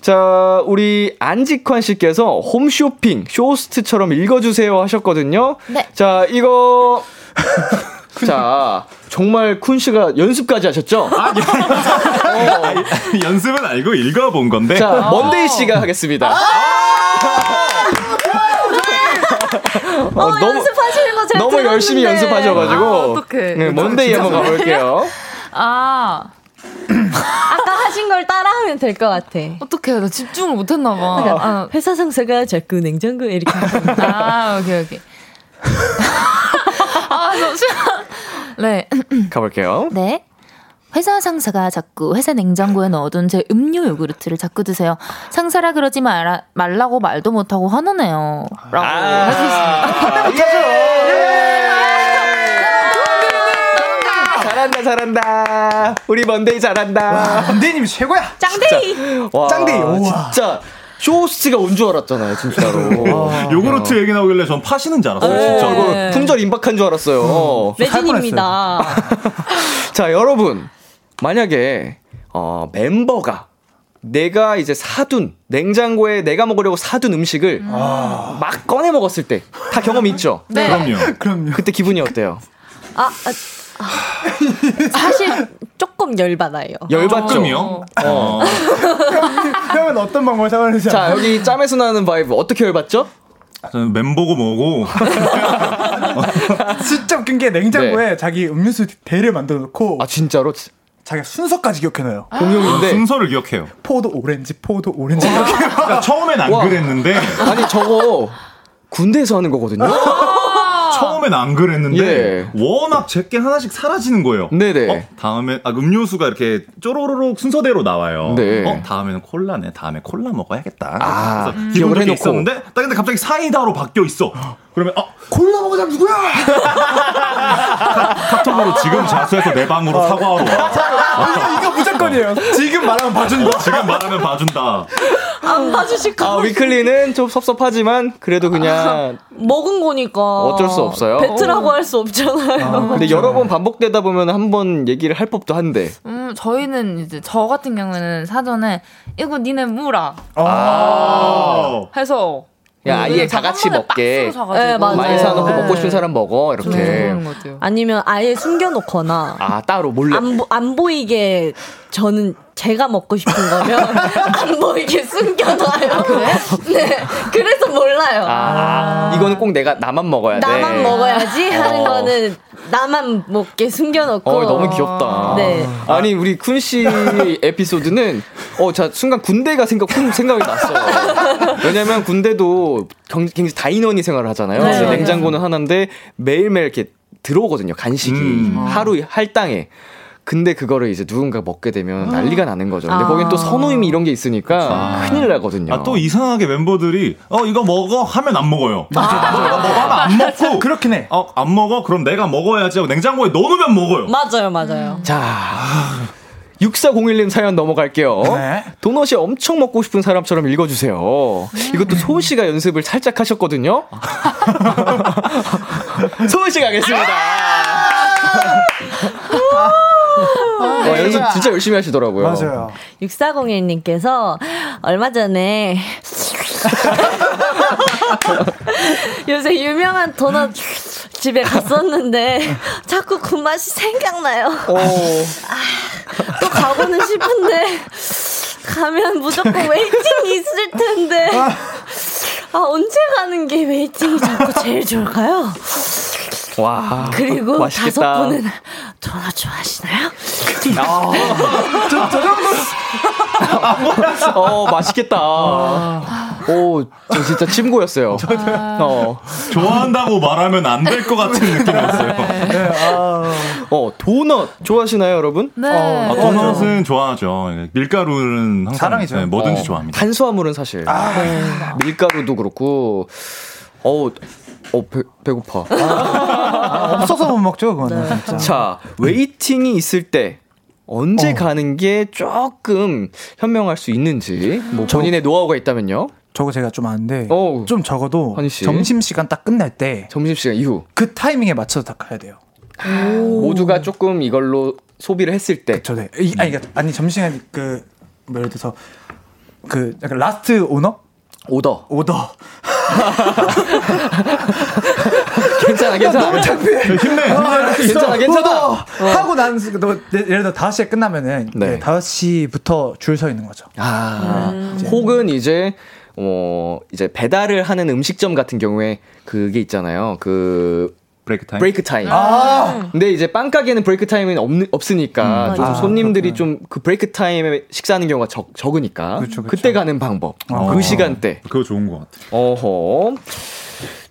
자 우리 안직환 씨께서 홈쇼핑 쇼스트처럼 읽어주세요 하셨거든요. 네. 자 이거 *laughs* 자 정말 쿤 씨가 연습까지 하셨죠? *laughs* 연습은 알고 읽어본 건데. 자 먼데이 씨가 하겠습니다. 어, 어, 연습하시는 거 제가 너무 열심히 들었는데. 연습하셔가지고 아, 어떡해. 네, 먼데이 한번 가볼게요. 아, *clears throat* 아까 하신 걸 따라하면 될 것 같아. 어떡해. 나 집중을 못했나봐. 아, 회사 상사가 자꾸 냉장고 이렇게 *laughs* 아, 오케이, 오케이. *laughs* 아, 잠시만. 네. *laughs* 가볼게요. 네. 회사 상사가 자꾸 회사 냉장고에 넣어둔 제 음료 요구르트를 자꾸 드세요. 상사라 그러지 말아, 말라고 말도 못하고 화나네요. 라고 아, 예! 잘한다 잘한다 우리 먼데이 잘한다 안대님이 최고야. 짱데이! 와, 짱데이, 우와. 진짜 쇼호스트가 온 줄 알았잖아요 진짜로 *laughs* 요구르트 얘기 나오길래 전 파시는 줄 알았어요, 진짜. 이거 품절 임박한 줄 알았어요 매진입니다. *laughs* 자, 여러분. 만약에, 어, 멤버가 내가 이제 사둔, 냉장고에 내가 먹으려고 사둔 음식을 막 꺼내 먹었을 때, 다 경험 있죠? 네. 그럼요. 그럼요. 그때 기분이 어때요? 아, 아, 아. *laughs* 사실 조금 열받아요. 열받죠? 좀요? 어. 형은 어떤 방법을 사용하는지 자? 여기 짬에서 나는 vibe 어떻게 열받죠? 저는 멤버고 뭐고. *laughs* 진짜 웃긴 게 냉장고에 자기 음료수 대를 만들어 놓고 아, 진짜로? 자기가 순서까지 기억해 놔요. 공룡인데. 순서를 기억해요. 포도 오렌지, 포도 오렌지. 그러니까 처음엔 안 와. 그랬는데, 아니, 저거 군대에서 하는 거거든요? *laughs* 처음엔 안 그랬는데, 예. 워낙 제게 하나씩 사라지는 거예요. 네네. 어, 다음에, 아, 음료수가 이렇게 쪼로로록 순서대로 나와요. 네. 어, 다음에는 콜라네. 다음에 콜라 먹어야겠다. 아, 그래서 기억을 기분 좋게 해놓고. 있었는데, 딱 근데 갑자기 사이다로 바뀌어 있어. 그러면, 어, 콜라 먹자 누구야? 카톡으로 지금 자수해서 내 방으로 사과하러 와. 이거, 이거 무조건이에요. 지금 말하면 봐준다. 지금 말하면 봐준다. 안 봐주실 거 아, 위클리는 좀 섭섭하지만, 그래도 그냥, 먹은 거니까. 어쩔 수 없어요. 배트라고 할 수 없잖아요. 근데 여러 번 반복되다 보면 한 번 얘기를 할 법도 한데. 음, 저희는 이제 저 같은 경우에는 사전에 이거 니네 물어 어. 해서 야, 아예 다 같이 먹게. 네, 맞아요. 많이 사놓고 네. 먹고 싶은 사람 먹어 이렇게. 같아요. 아니면 아예 숨겨놓거나. 아 따로 몰래. 안, 보, 안 보이게 저는 제가 먹고 싶은 거면 *laughs* 안 보이게 숨겨놔요. 그래? 네. 그래서 몰라요. 아, 이거는 꼭 내가 나만 먹어야 돼. 나만 먹어야지 하는 어. 거는 나만 먹게 숨겨놓고. 어 너무 귀엽다. 네. 아니 우리 쿤 씨 에피소드는 어자 순간 군대가 생각 쿵 생각이 났어요. 왜냐면 군대도 경- 굉장히 다인원이 생활을 하잖아요. 네, 맞아요. 냉장고는 하나인데 매일매일 이렇게 들어오거든요. 간식이 음. 하루 할당에. 근데 그거를 이제 누군가 먹게 되면 난리가 나는 거죠. 근데 아. 거긴 또 선우임이 이런 게 있으니까 큰일 나거든요. 아, 또 이상하게 멤버들이, 어, 이거 먹어? 하면 안 먹어요. 맞아, 맞아. 먹어 하면 안 먹고. 그렇긴 해. 어, 안 먹어? 그럼 내가 먹어야지 하고 냉장고에 넣어놓으면 먹어요. 맞아요, 맞아요. 자, 6401님 사연 넘어갈게요. 네. 도넛이 엄청 먹고 싶은 사람처럼 읽어주세요. 이것도 소은 씨가 연습을 살짝 하셨거든요. *laughs* 소은 씨 가겠습니다. 어, 연습 어, 진짜 열심히 하시더라고요. 맞아요. 6401님께서 얼마 전에 요새 유명한 도넛 집에 갔었는데 자꾸 그 맛이 생각나요. 어, 또 가고는 싶은데 가면 무조건 웨이팅이 있을 텐데 아 언제 가는 게 웨이팅이 자꾸 제일 좋을까요? 와. 그리고 맛있겠다. 다섯 분은 도넛 좋아하시나요? *laughs* 어, 맛있겠다. 오, 저 진짜 침 고였어요. 어, 좋아한다고 말하면 안 될 것 같은 느낌이었어요. 어, 도넛 좋아하시나요, 여러분? 네. 아, 도넛은 좋아하죠. 밀가루는 항상 사랑이죠. 네, 뭐든지 어, 좋아합니다. 탄수화물은 사실 네. 밀가루도 그렇고 어우 어 배, 배고파. *laughs* 없어서 못 먹죠, 그거는. 네. 진짜. 자 웨이팅이 있을 때 언제 어. 가는 게 조금 현명할 수 있는지 뭐 본인의 노하우가 있다면요. 저거 제가 좀 아는데 어우. 좀 적어도. 점심 시간 딱 끝날 때그 점심 시간 이후 타이밍에 맞춰서 딱 가야 돼요. 모두가 조금 이걸로 소비를 했을 때. 저 네. 이, 아니 그러니까 아니 점심 시간 그뭐 예를 들어서 그 약간 last 오너 order. Order *laughs* 괜찮아, 괜찮아. 힘내. 괜찮아, 괜찮아. 오더 하고 난 수- 너 네, 예를 들어 5시에 끝나면은 네. 네. 5시부터 줄 서 있는 거죠. 아, 혹은 이제 어 이제 배달을 하는 음식점 같은 경우에 그게 있잖아요. 그 break time. Break time. 아, 근데 이제 빵 가게는 break time은 없, 없으니까 좀 아, 손님들이 좀 그 break time에 식사하는 경우가 적, 적으니까 그쵸, 그쵸. 그때 가는 방법. 아. 그 시간대. 그거 좋은 것 같아요. 어허.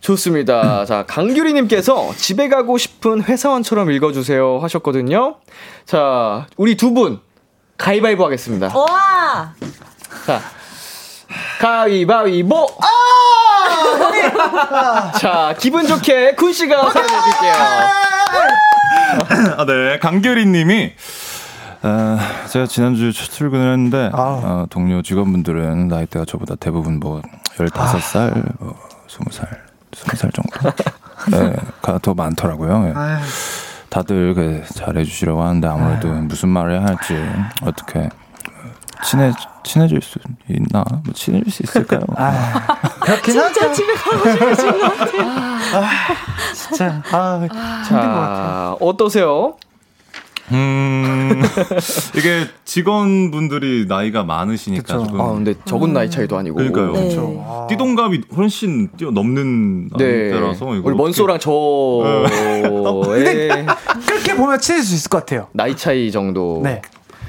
좋습니다. *clears throat* 자, 강규리님께서 집에 가고 싶은 회사원처럼 읽어주세요 하셨거든요. 자, 우리 두 분 가위바위보 하겠습니다. 와 자, 가위바위보! *laughs* 자, 기분 좋게 쿤 씨가 사연해줄게요. 아, 네. 강규리 님이 어, 제가 지난주 첫 출근을 했는데 아우. 어, 동료 직원분들은 나이대가 저보다 대부분 뭐 15살, 뭐 20살, 20살 정도 네, 가더 많더라고요. 예. 아유. 다들 그 잘해주시려고 하는데 아무래도 무슨 말을 해야 할지 어떻게 친해 친해질 수 있나? 뭐 친해질 수 있을까요? *laughs* 아, 그렇긴 하죠. 집에 가고 싶으신 것 같아요. 진짜 아, 힘든 것 같아요. 자, 어떠세요? 음 *laughs* 이게 직원분들이 나이가 많으시니까 그쵸. 조금 아, 근데 적은 나이 차이도 아니고. 그러니까요. 네. 그렇죠. 띠동갑이 훨씬 뛰어 넘는 네. 나이대라서 이거 우리 먼소랑 저의 그렇게 보면 친해질 수 있을 것 같아요. 나이 차이 정도 네.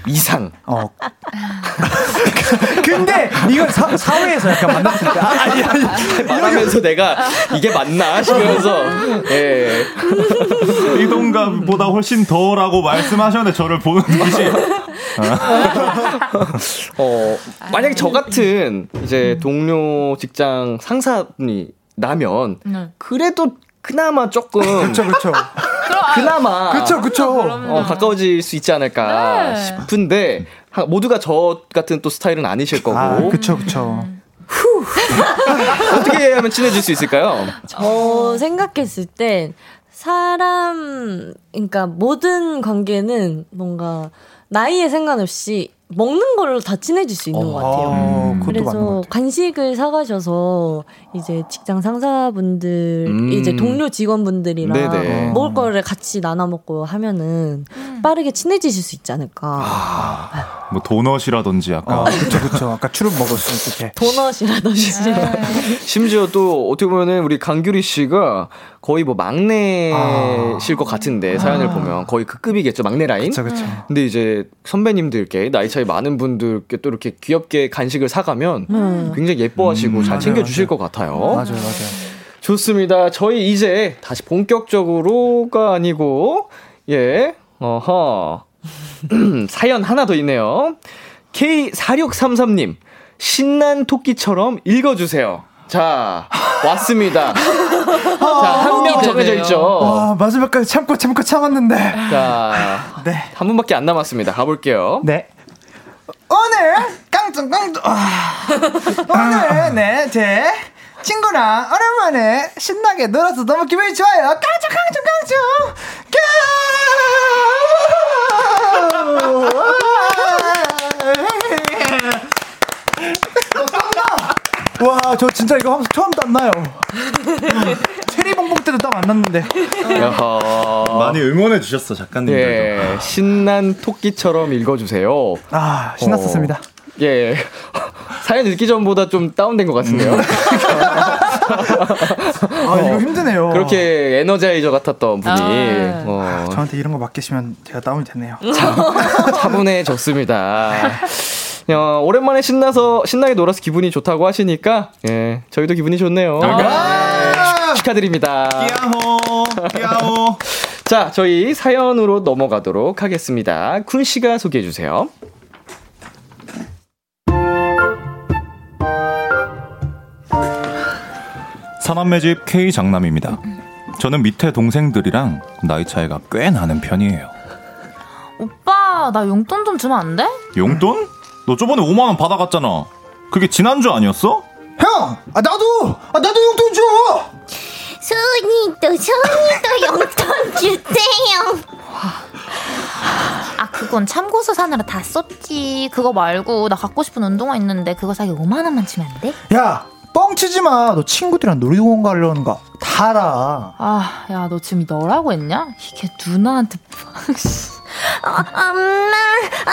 이상. 어. *laughs* 근데 이걸 사, 사회에서 약간 만났을 때 아, 아니 아니 말하면서 내가 이게 맞나 싶으면서 예. 띠동갑보다 훨씬 더라고 말씀하셨는데 저를 보는 듯이 *laughs* 어, 만약에 저 같은 이제 동료 직장 상사분이 나면 네. 그래도 그나마 조금 *laughs* 그렇죠 그렇죠 그나마 그렇죠 그렇죠. 어, 가까워질 수 있지 않을까 네. 싶은데 하- 모두가 저 같은 또 스타일은 아니실 거고 아 그렇죠 그렇죠. 어떻게 하면 친해질 수 있을까요? 저 생각했을 땐 사람 그러니까 모든 관계는 뭔가 나이에 상관없이 먹는 걸로 다 친해질 수 있는 것 같아요. 어, 그것도 맞는 것 그래서 같아요. 간식을 사가셔서 이제 직장 상사분들 음. 이제 동료 직원분들이랑 네네. 먹을 거를 같이 나눠 먹고 하면은 빠르게 친해지실 수 있지 않을까. 뭐 도넛이라든지 약간 아 그렇죠 그렇죠. 아까 추름 먹었을 때. 도넛이라든지. 심지어 또 어떻게 보면은 우리 강규리 씨가 거의 뭐 막내실 것 같은데 사연을 보면 거의 그 급이겠죠 막내 라인. 그렇죠 그렇죠. 근데 이제 선배님들께 나이 차이 많은 분들께 또 이렇게 귀엽게 간식을 사가면 음. 굉장히 예뻐하시고 잘 맞아요, 챙겨주실 맞아요. 것 같아요. 맞아요 맞아요. 좋습니다. 저희 이제 다시 본격적으로가 아니고 예 어허 *clears throat* 사연 하나 더 있네요. K4633님 신난 토끼처럼 읽어주세요. 자 왔습니다. *laughs* 자 한 명 정해져 있죠. 와 마지막까지 참고 참고 참았는데. 자 네. 한 분밖에 안 남았습니다. 가볼게요. 네. 오늘 깡통 아, 오늘 네제 친구랑 오랜만에 신나게 놀아서 너무 기분이 좋아요. 깡총 깡총 깡총. 와, 저 진짜 이거 처음 땄나요? 체리봉봉 때도 땀 안 났는데. 많이 응원해 주셨어, 작가님들. 예, 네, 신난 토끼처럼 읽어주세요. 아, 신났었습니다. 어. 예. *laughs* 사연 읽기 전보다 좀 다운된 것 같은데요. *laughs* 아, 이거 힘드네요. 그렇게 에너자이저 같았던 분이 아. 어, 저한테 이런 거 맡기시면 제가 다운이 되네요. 차 분해졌습니다. 어, 오랜만에 신나서 신나게 놀아서 기분이 좋다고 하시니까 예, 저희도 기분이 좋네요. 예, 축하드립니다. 야호, 야호. 자, 저희 사연으로 넘어가도록 하겠습니다. 쿤 씨가 소개해 주세요. 사남매 집 K 장남입니다. 저는 밑에 동생들이랑 나이 차이가 꽤 나는 편이에요. 오빠 나 용돈 좀 주면 안 돼? 용돈? 너 저번에 5만 원 받아갔잖아. 그게 지난주 아니었어? 형! 아, 나도! 아, 나도 용돈 줘! 손이도 손이도 용돈 주세요. 아 그건 참고서 사느라 다 썼지 그거 말고 나 갖고 싶은 운동화 있는데 그거 사기 5만 원만 주면 안 돼? 야, 뻥치지 마. 너 친구들이랑 놀이공원 가려는 거 다 알아. 아 야 너 지금 너라고 했냐? 이게 누나한테 어, 엄마,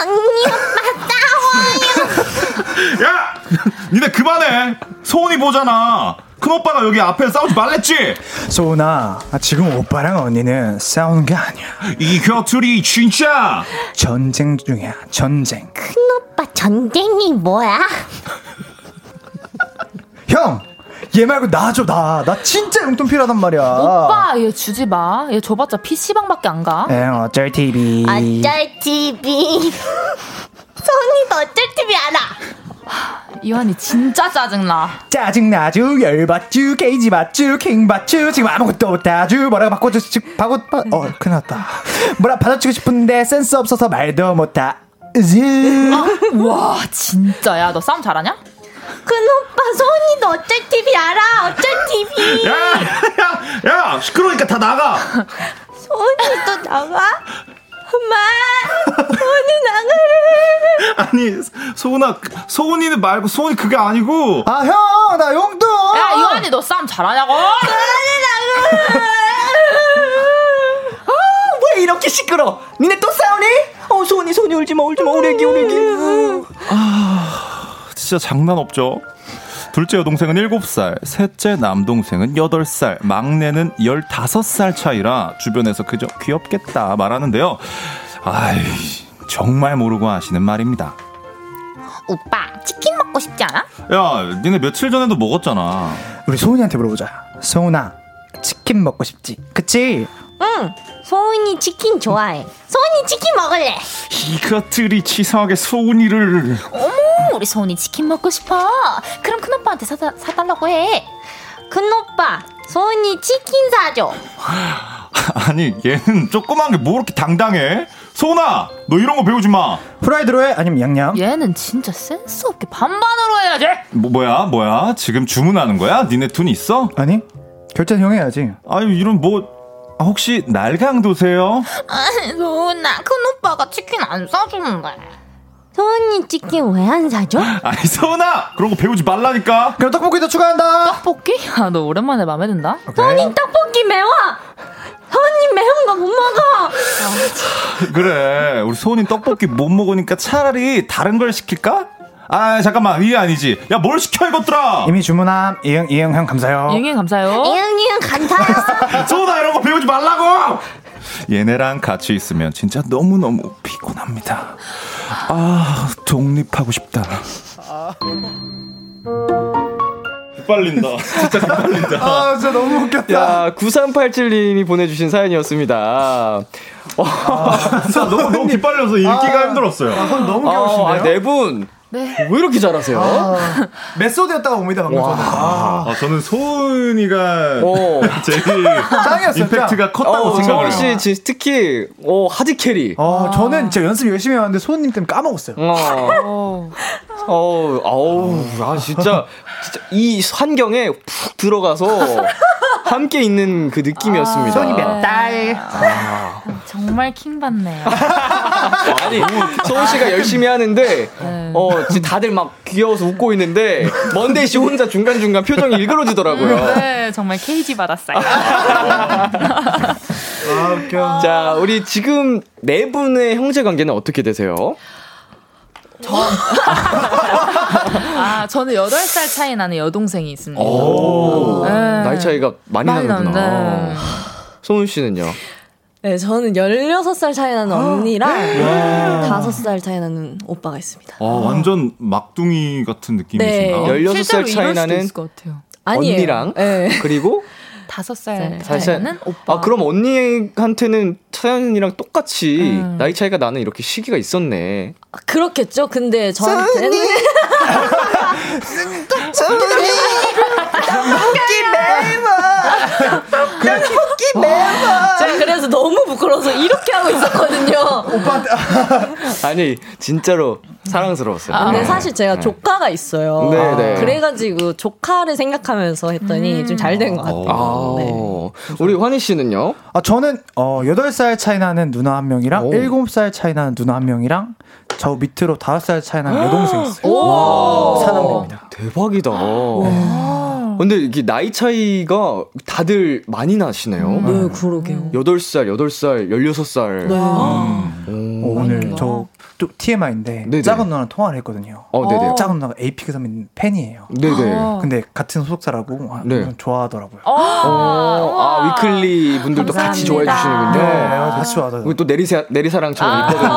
언니 오빠 싸워요. *laughs* 야! 니네 그만해! 소은이 보잖아! 큰 오빠가 여기 앞에 싸우지 말랬지? 소은아, 아, 지금 오빠랑 언니는 싸우는 게 아니야. 이 곁들이 진짜! 전쟁 중이야, 전쟁. 큰 오빠 전쟁이 뭐야? 형! 얘 말고 나 줘, 나. 나 진짜 용돈 필요하단 말이야. 오빠 얘 주지 마 얘 줘봤자 PC방밖에 안 가. 응, 어쩔 TV. 어쩔 TV. 손이도 *laughs* 어쩔 TV 알아. 이완이 진짜 짜증나. 짜증나주, 열받주, 게이지 맞주, 킹받주, 지금 아무것도 못하주, 뭐라고 바꿔주, 즉, 바꿔, 바, 어, 큰일 났다. 뭐라 받아주고 싶은데 센스 없어서 말도 못하. 으즈. 와 진짜 야 너 싸움 잘하냐? 큰 오빠 손이도 어쩔 TV 알아. 어쩔 TV. *laughs* 야! 야! 야! 시끄러우니까 다 나가! 손이도 나가? 엄마, *laughs* 손이 나가래. 아니, 소은아, 소은이는 말고 소은이 그게 아니고! 아, 형, 나 용돈! 야 이완이 너 싸움 잘하냐고? 왜 이렇게 시끄러? 니네 또 싸우니? 어, 소은이 소은이 울지 마, 울지 마, 우리 애기, 우리 애기. 진짜 장난 없죠? 둘째 여동생은 7살, 셋째 남동생은 8살, 막내는 15살 차이라 주변에서 그저 귀엽겠다 말하는데요. 아이, 정말 모르고 하시는 말입니다. 오빠 치킨 먹고 싶지 않아? 야, 니네 며칠 전에도 먹었잖아. 우리 소은이한테 물어보자. 소은아, 치킨 먹고 싶지? 그치? 응, 소은이 치킨 좋아해. 소은이 치킨 먹을래. 이것들이 치사하게 소은이를. 어머 우리 소은이 치킨 먹고 싶어. 그럼 큰 오빠한테 사다, 사달라고 해. 큰 오빠, 소은이 치킨 사줘. *laughs* 아니, 얘는 조그만 게뭐 그렇게 당당해? 소은아, 너 이런 거 배우지 마. 프라이드로 해? 아니면 양념? 얘는 진짜 센스 없게 반반으로 해야지. 뭐, 뭐야, 뭐야? 지금 주문하는 거야? 니네 돈 있어? 아니, 결제는 형이 해야지. 아유, 이런 뭐, 아, 혹시 날강도세요? 아니 소은아 큰 오빠가 치킨 안 사주는데. 소은이 치킨 왜 안 사줘? 아니, 소은아! 그런 거 배우지 말라니까? 그럼 떡볶이도 추가한다! 떡볶이? 야너 오랜만에 마음에 든다. 소은이 떡볶이 매워. 소은이 매운 거 못 먹어. 그래, 우리 소은이 떡볶이 못 먹으니까 차라리 다른 걸 시킬까? 아, 잠깐만, 이게 아니지. 야, 뭘 시켜, 이것들아! 이미 주문함. 이응, 이응, 형 감사요. 이응이 감사요. 이응 이응 감사했어. *laughs* 소은아, 이런 거 배우지 말라고! 얘네랑 같이 있으면 진짜 너무 너무 피곤합니다. 아, 독립하고 싶다. 깃발린다. 진짜 깃발린다. 아, 진짜 너무 웃겼다. 야, 9387님이 보내주신 사연이었습니다. 진짜 너무, 너무 깃발려서 읽기가 힘들었어요. 아, 손 너무 아, 귀여우신데요? 아, 네 분. 네. 왜 이렇게 잘하세요? 아, method였다가 옵니다, 방금 저는. 아, 아, 저는 소은이가 어. *laughs* 제일 짱이었어요, 임팩트가 컸다고 어, 생각을 해요. 씨 진- 특히 어, hard carry. 어, 저는 진짜 연습 열심히 해왔는데 소은님 때문에 까먹었어요. 어. 어, 아우, 아 진짜 진짜 이 환경에 푹 들어가서 함께 있는 그 느낌이었습니다. 손이 몇 달. 아, 정말 킹 받네요. *laughs* 아니 소은 씨가 열심히 하는데 어 지금 다들 막 귀여워서 웃고 있는데 먼데이 씨 혼자 중간 중간 표정이 일그러지더라고요. 네, 정말 케이지 받았어요. 아, 웃겨. 자 우리 지금 네 분의 형제 관계는 어떻게 되세요? 아, 저는 8살 차이 나는 여동생이 있습니다. 오, 네. 나이 차이가 많이 많이 나는구나. 나는데. 소은 씨는요? 네, 저는 16살 차이 나는 언니랑 5살 차이 나는 오빠가 있습니다. 아, 완전 막둥이 같은 느낌이신가? 네. 16살 실제로 차이 나는. 언니랑 네. 그리고 *laughs* 5살 살 차이 나는 오빠. 아 그럼 언니한테는 차연이랑 똑같이 음. 나이 차이가 나는 이렇게 시기가 있었네. 그렇겠죠. 근데 저한테는 제가 *laughs* 그래서 너무 부끄러워서 이렇게 하고 있었거든요. *laughs* 아니 진짜로 사랑스러웠어요. 아. 근데 네. 사실 제가 조카가 있어요. 네, 네. 그래가지고 조카를 생각하면서 했더니 좀잘 된 것 같아요. 아, 네. 우리 환희 씨는요? 아, 저는 어 8살 차이 나는 누나 한 명이랑 오. 7살 차이 나는 누나 한 명이랑 저 밑으로 5살 차이 나는 여동생 있어요. 와, 사남매입니다. 대박이다. 근데 이게 나이 차이가 다들 많이 나시네요. 네, 그러게요. 8살, 8살, 16살. 네. 어, 오늘 저또 TMI인데 네네. 작은 누나랑 통화를 했거든요. 어, 네네. 작은 누나가 에이픽 선배님 팬이에요. 네네. 근데 같은 소속사라고 아, 네. 좋아하더라고요. 어, 아, 위클리 분들도 같이 좋아해 감사합니다. 주시는군요. 네, 같이 좋아하더라고요. 우리 또 내리사, 내리사랑처럼 있거든요.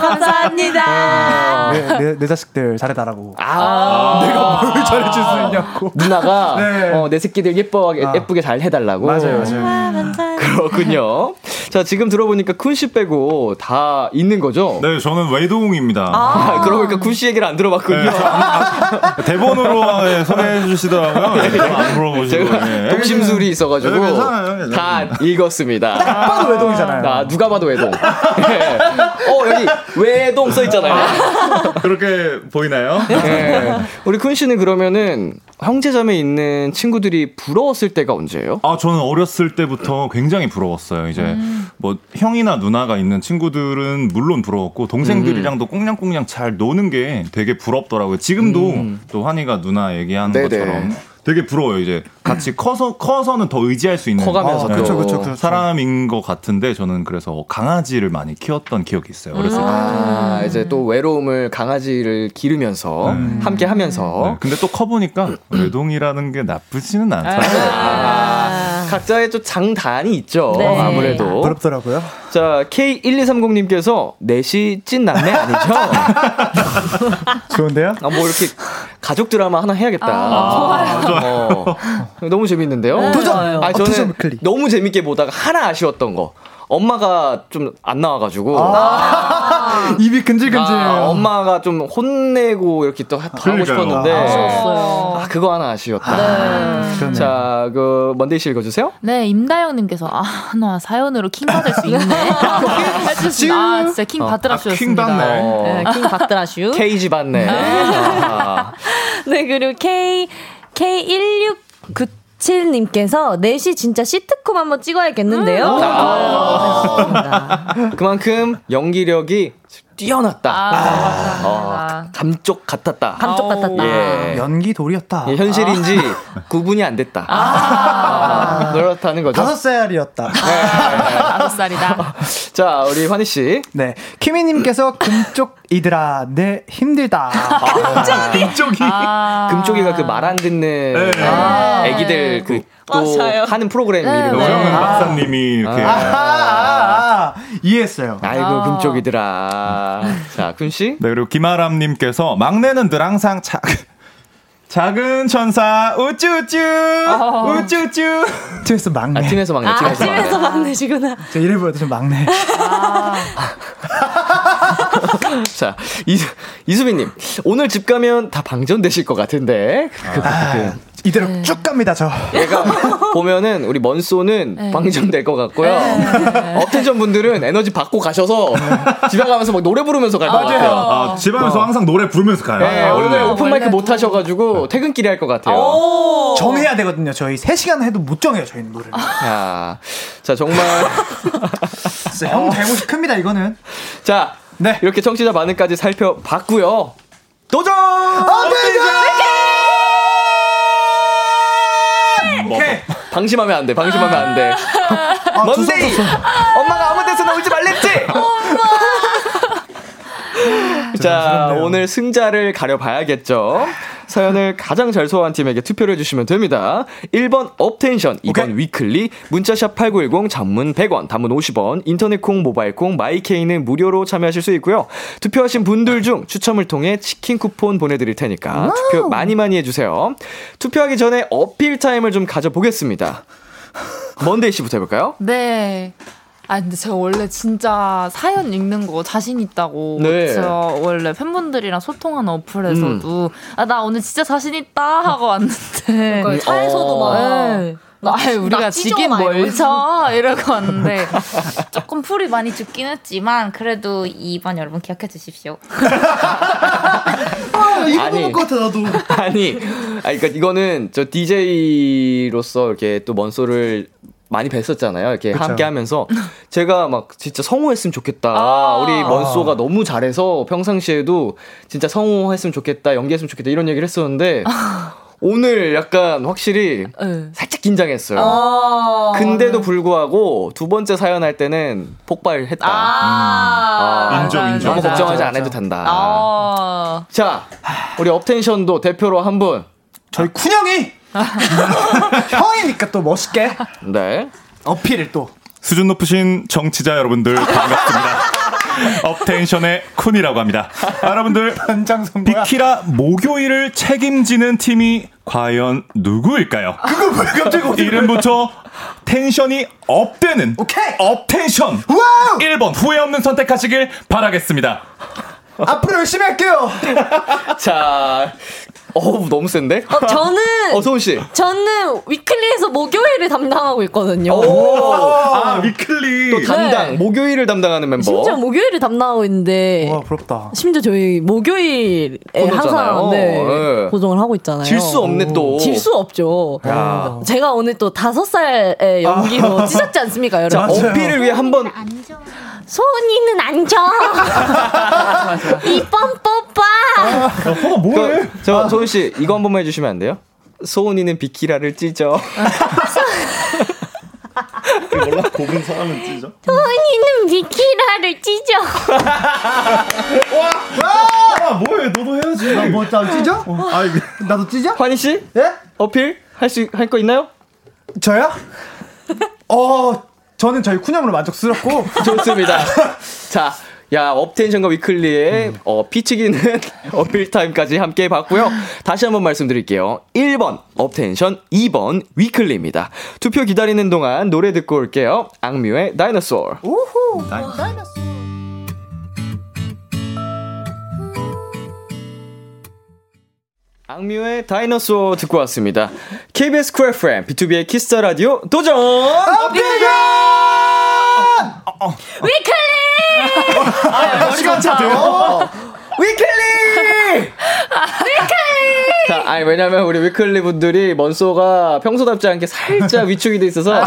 감사합니다. 내, 내, 내 자식들 잘해달라고. 아, 내가 뭘 잘해줄 수 있냐고. *laughs* 누나가 네. 어, 내 새끼들 예뻐하게, 아. 예쁘게 잘 해달라고. 맞아요, 맞아요. 그렇군요. 자, 지금 들어보니까 쿤 씨 빼고 다 있는 거죠? 네, 저는 외동입니다. 아, 그러고 보니까 쿤 씨 얘기를 안 들어봤군요. 네, 아, 대본으로 예, 소개해 주시더라고요. 네, 저는 안 물어보시고. 제가 예. 독심술이 있어가지고 네, 괜찮아요, 괜찮아요. 다 읽었습니다. 봐도 외동이잖아요. 아, 누가 봐도 외동. 네. 어, 여기 외동 써 있잖아요. 그렇게 보이나요? 네. 우리 쿤 씨는 그러면은 형제자매 있는 친구들이 부러웠을 때가 언제예요? 아, 저는 어렸을 때부터 굉장히 부러웠어요. 이제 뭐 형이나 누나가 있는 친구들은 물론 부러웠고 동생들이랑도 꽁냥꽁냥 잘 노는 게 되게 부럽더라고요. 지금도 또 환희가 누나 얘기하는 네네. 것처럼 되게 부러워요. 이제 같이 커서 커서는 더 의지할 수 있는 커가면서 아, 또. 그쵸, 그쵸, 그쵸. 사람인 것 같은데 저는 그래서 강아지를 많이 키웠던 기억이 있어요. 어렸을 때. 아, 이제 또 외로움을 강아지를 기르면서 함께 하면서 네, 근데 또 커 보니까 외동이라는 게 나쁘지는 않더라고요. 아, 각자의 또 장단이 있죠. 네. 아무래도. 부럽더라고요. 자, K1230님께서 넷이 찐 남매 아니죠? *laughs* 좋은데요? 아, 뭐 이렇게 가족 드라마 하나 해야겠다. 어, 너무 재밌는데요? 네, 도전! 좋아요. 도전 저는 위클리. 너무 재밌게 보다가 하나 아쉬웠던 거. 엄마가 좀 안 나와가지고. *laughs* 입이 근질근질해요. 아, 엄마가 좀 혼내고 이렇게 또 하- 하고 그러니까요. 싶었는데. 아, 그거 하나 아쉬웠다. 그러네요. 자, 그, 먼데이 씨 읽어주세요. 네, 임다영님께서 아, 나 사연으로 킹 받을 수 있네. *laughs* 해주셨습니다. 아, 진짜 킹 어, 받으라 아. 받네. 어, *laughs* 네, 킹 박드라슈. 케이지 받네. 아, 네, 그리고 K, K1697님께서 넷이 진짜 시트콤 한번 찍어야겠는데요. 아, 그만큼 연기력이 뛰어났다. 아, 맞아. 어, 감쪽 같았다. 감쪽 같았다. 예. 연기 돌이었다. 예, 현실인지 *laughs* 구분이 안 됐다. 아, 그렇다는 거죠. 다섯 살이었다. *laughs* 다섯 살이다. *laughs* 자, 우리 환희 씨. 네. 키미님께서 금쪽이들아, 내 힘들다. 이쪽이. 아, 금쪽이가 그 말 안 듣는 아, 애기들 그 또. 하는 프로그램 네, 이름이죠. 네. 박사님이 이렇게. 아, 아, 아, 이해했어요. 아이고 아. 금쪽이들아. 자, 군 씨. 네, 그리고 김아람 님께서 막내는 늘 항상 자, 작은 천사 우쭈우쭈 우쭈우쭈 팀에서 막내. 아, 팀에서 막내. 아, 팀에서 막내. 팀에서 막내시구나. 제 이름 보여도 막내. *laughs* 자, 이수, 이수빈님. 오늘 집 가면 다 방전되실 것 같은데. 그, 그, 그, 이대로 네. 쭉 갑니다, 저. 얘가 보면은 우리 먼소는 네. 방전될 것 같고요. 업텐션 분들은 에너지 받고 가셔서 집에 가면서 막 노래 부르면서 갈 것 같아요. 아, 집안에서 항상 노래 부르면서 가요. 네, 아, 오늘. 오픈 마이크 못 하셔가지고 퇴근길에 할 것 같아요. 정해야 되거든요, 저희. 3 시간 해도 못 정해요, 저희는 노래를. 야, 자 정말 *laughs* 진짜 형 잘못이 큽니다, 이거는. 자 네. 이렇게 청취자 반응까지 살펴봤고요. 도전! 오케이. 방심하면 안 돼. 방심하면 안 돼. 아, 먼데이. 두손. 엄마가 아무 데서나 울지 말랬지. *laughs* 자. 오늘 승자를 가려봐야겠죠. 사연을 가장 잘 소화한 팀에게 투표를 해주시면 됩니다. 1번 업텐션, 2번 오케이. 위클리, 문자샵 8910, 장문 100원, 단문 50원, 인터넷 콩, 모바일 콩, 마이케이는 무료로 참여하실 수 있고요. 투표하신 분들 중 추첨을 통해 치킨 쿠폰 보내드릴 테니까 투표 많이 많이 해주세요. 투표하기 전에 어필 타임을 좀 가져보겠습니다. *laughs* 먼데이 씨부터 해볼까요? 네. 아 근데 제가 원래 진짜 사연 읽는 거 자신 있다고 네. 제가 원래 팬분들이랑 소통하는 어플에서도 아나 오늘 진짜 자신 있다 하고 왔는데 그러니까 차에서도 막 네. 아이 우리가 지긴. 쳐 이러고 왔는데 *laughs* 조금 풀이 많이 죽긴 했지만 그래도 이번 여러분 기억해 주십시오. *laughs* 아, 이거 아니. 먹을 것 같아, 나도. *laughs* 아니, 아니, 그러니까 이거는 저 DJ로서 이렇게 또 먼소를 많이 뵀었잖아요. 이렇게 그쵸. 함께 하면서 *laughs* 제가 막 진짜 성우했으면 좋겠다. 아. 우리 먼소가 너무 잘해서 평상시에도 진짜 성우했으면 좋겠다, 연기했으면 좋겠다 이런 얘기를 했었는데 오늘 약간 확실히 네. 살짝 긴장했어요. 아. 근데도 불구하고 두 번째 사연 할 때는 폭발했다. 아, 인정, 인정. 너무 맞아, 걱정하지 맞아. 않아도 된다. 아. 자, 우리 업텐션도 대표로 한 분. 저희 쿤형이 *laughs* 형이니까 또 멋있게 네. 어필을 또. 수준 높으신 청취자 여러분들 반갑습니다. *laughs* 업텐션의 쿤이라고 합니다. 아, 여러분들. 비키라 목요일을 책임지는 팀이 과연 누구일까요? 그거 왜 갑자기 이름부터 텐션이 up되는 오케이. 업텐션 와우! 1번 후회 없는 선택하시길 바라겠습니다. 앞으로 열심히 할게요. *laughs* 자, 어우, 너무 센데? 어, 저는 *laughs* 어, 소은 씨. 저는 위클리에서 목요일을 담당하고 있거든요. 아 위클리 또 담당, 네. 목요일을 담당하는 멤버. 심지어 목요일을 담당하고 있는데 와, 부럽다. 심지어 저희 목요일에 코너잖아요. 항상 네, 네. 고정을 하고 있잖아요. 질 수 없네, 또. 질 수 없죠. 야. 제가 오늘 또 다섯 살의 연기로 *laughs* 찢었지 않습니까, 자, 여러분? 어필을 위해 한 번. 소은이는 앉아. 이번 뽑아. 그, 저, 소은 씨, 이거 한 번만 해주시면 안 돼요? 소은이는 비키라를 찢어. 소은이는 비키라를 찢어. *laughs* 아 뭐해 너도 해야지 나뭐 찢어? 아 이게 나도 찢어? 환희 씨? 예? 어필? 할 수, 할거 있나요? 저요? 어, 저는 저희 쿤형으로 만족스럽고 *laughs* 좋습니다. 자, 야, 업텐션과 위클리의 어, 피치기는 *laughs* 어필 타임까지 함께 봤고요. 다시 한번 말씀드릴게요. 1번 업텐션, 2번 위클리입니다. 투표 기다리는 동안 노래 듣고 올게요. 악뮤의 Dinosaur. 악뮤의 Dinosaur 듣고 왔습니다. KBS 쿨 FM, 비투비의 Kiss the Radio 도전! 위클리! 시간 차죠. 위클리! 자, 아니 왜냐면 우리 위클리 분들이 먼소가 평소답지 않게 살짝 위축이 돼 있어서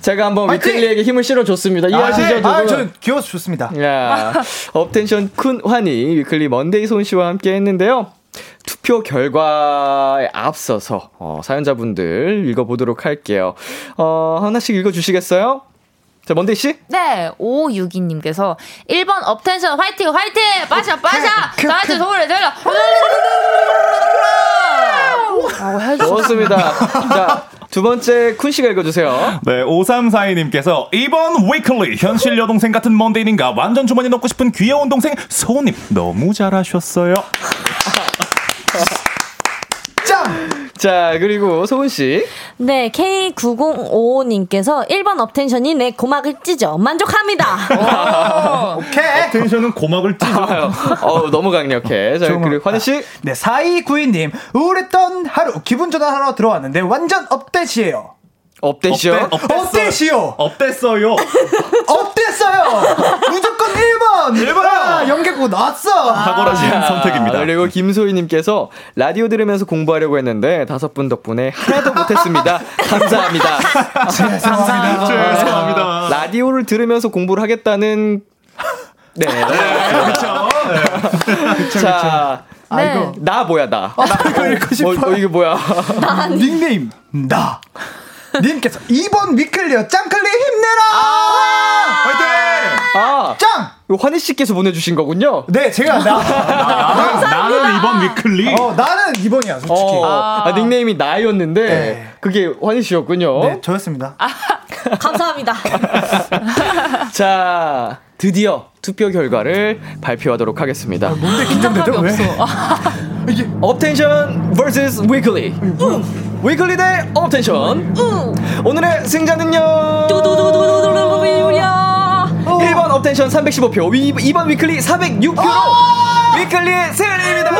제가 한번 화이팅! 위클리에게 힘을 실어줬습니다. 이해하시죠? 두 아, 분? 저는 귀여워서 좋습니다. 야, 업텐션 쿤 환희 위클리 먼데이 소은 씨와 함께 했는데요. 투표 결과에 앞서서 어, 사연자분들 읽어보도록 할게요. 어, 하나씩 읽어주시겠어요? 자, 먼데이 씨? 네, 5562님께서 1번 업텐션 화이팅 화이팅 빠샤 빠샤 나한테 소리를 들려. *laughs* 좋습니다. 자, 두 번째 쿤 씨가 읽어주세요. 네, 5342님께서 2번 위클리 현실 여동생 같은 먼데이님과 완전 주머니 넣고 싶은 귀여운 동생 소은님 너무 잘하셨어요. *laughs* *laughs* 짱! 자, 그리고 소은 씨. 네, K9055님께서 1번 업텐션이 내 고막을 찢어. 만족합니다. 오 케이. 텐션은 고막을 찢어. 어 너무 강력해. 자. 그리고 환희 씨. 네, 4292님. 우울했던 하루 기분 전환하러 들어왔는데 완전 업데이트예요. 업데이트요? 업데이트요. 업됐어요. 업됐어요. 무조건 1번. 1번. 연계고 나왔어. 탁월하신 선택입니다. 그리고 김소희님께서 라디오 들으면서 공부하려고 했는데 다섯 분 덕분에 하나도 못했습니다. *laughs* 감사합니다. 죄송합니다. 죄송합니다. 라디오를 들으면서 공부를 하겠다는 네. 그렇죠. 자, 네. 아이고. 나 뭐야 나? 나 이거 읽고 싶어요. 뭐, 어, 이게 뭐야? 닉네임 나. 님께서 2번 위클리어 짱클리 힘내라. 화이팅! 아, 짱. 이거 환희 씨께서 보내주신 거군요. 네, 제가 나. 나는, 나는 2번 위클리. 어, 나는 2번이야, 솔직히. 어, 아, 닉네임이 나였는데 네. 그게 환희 씨였군요. 네, 저였습니다. 감사합니다. *laughs* 자, 드디어 투표 결과를 발표하도록 하겠습니다. 뭔데 긴장되죠? 왜? *laughs* 이게 업텐션 vs 위클리. 위클리 대 업텐션. 오늘의 승자는요. 1번 업텐션 315표, 2번 위클리 406표로 위클리의 승리입니다.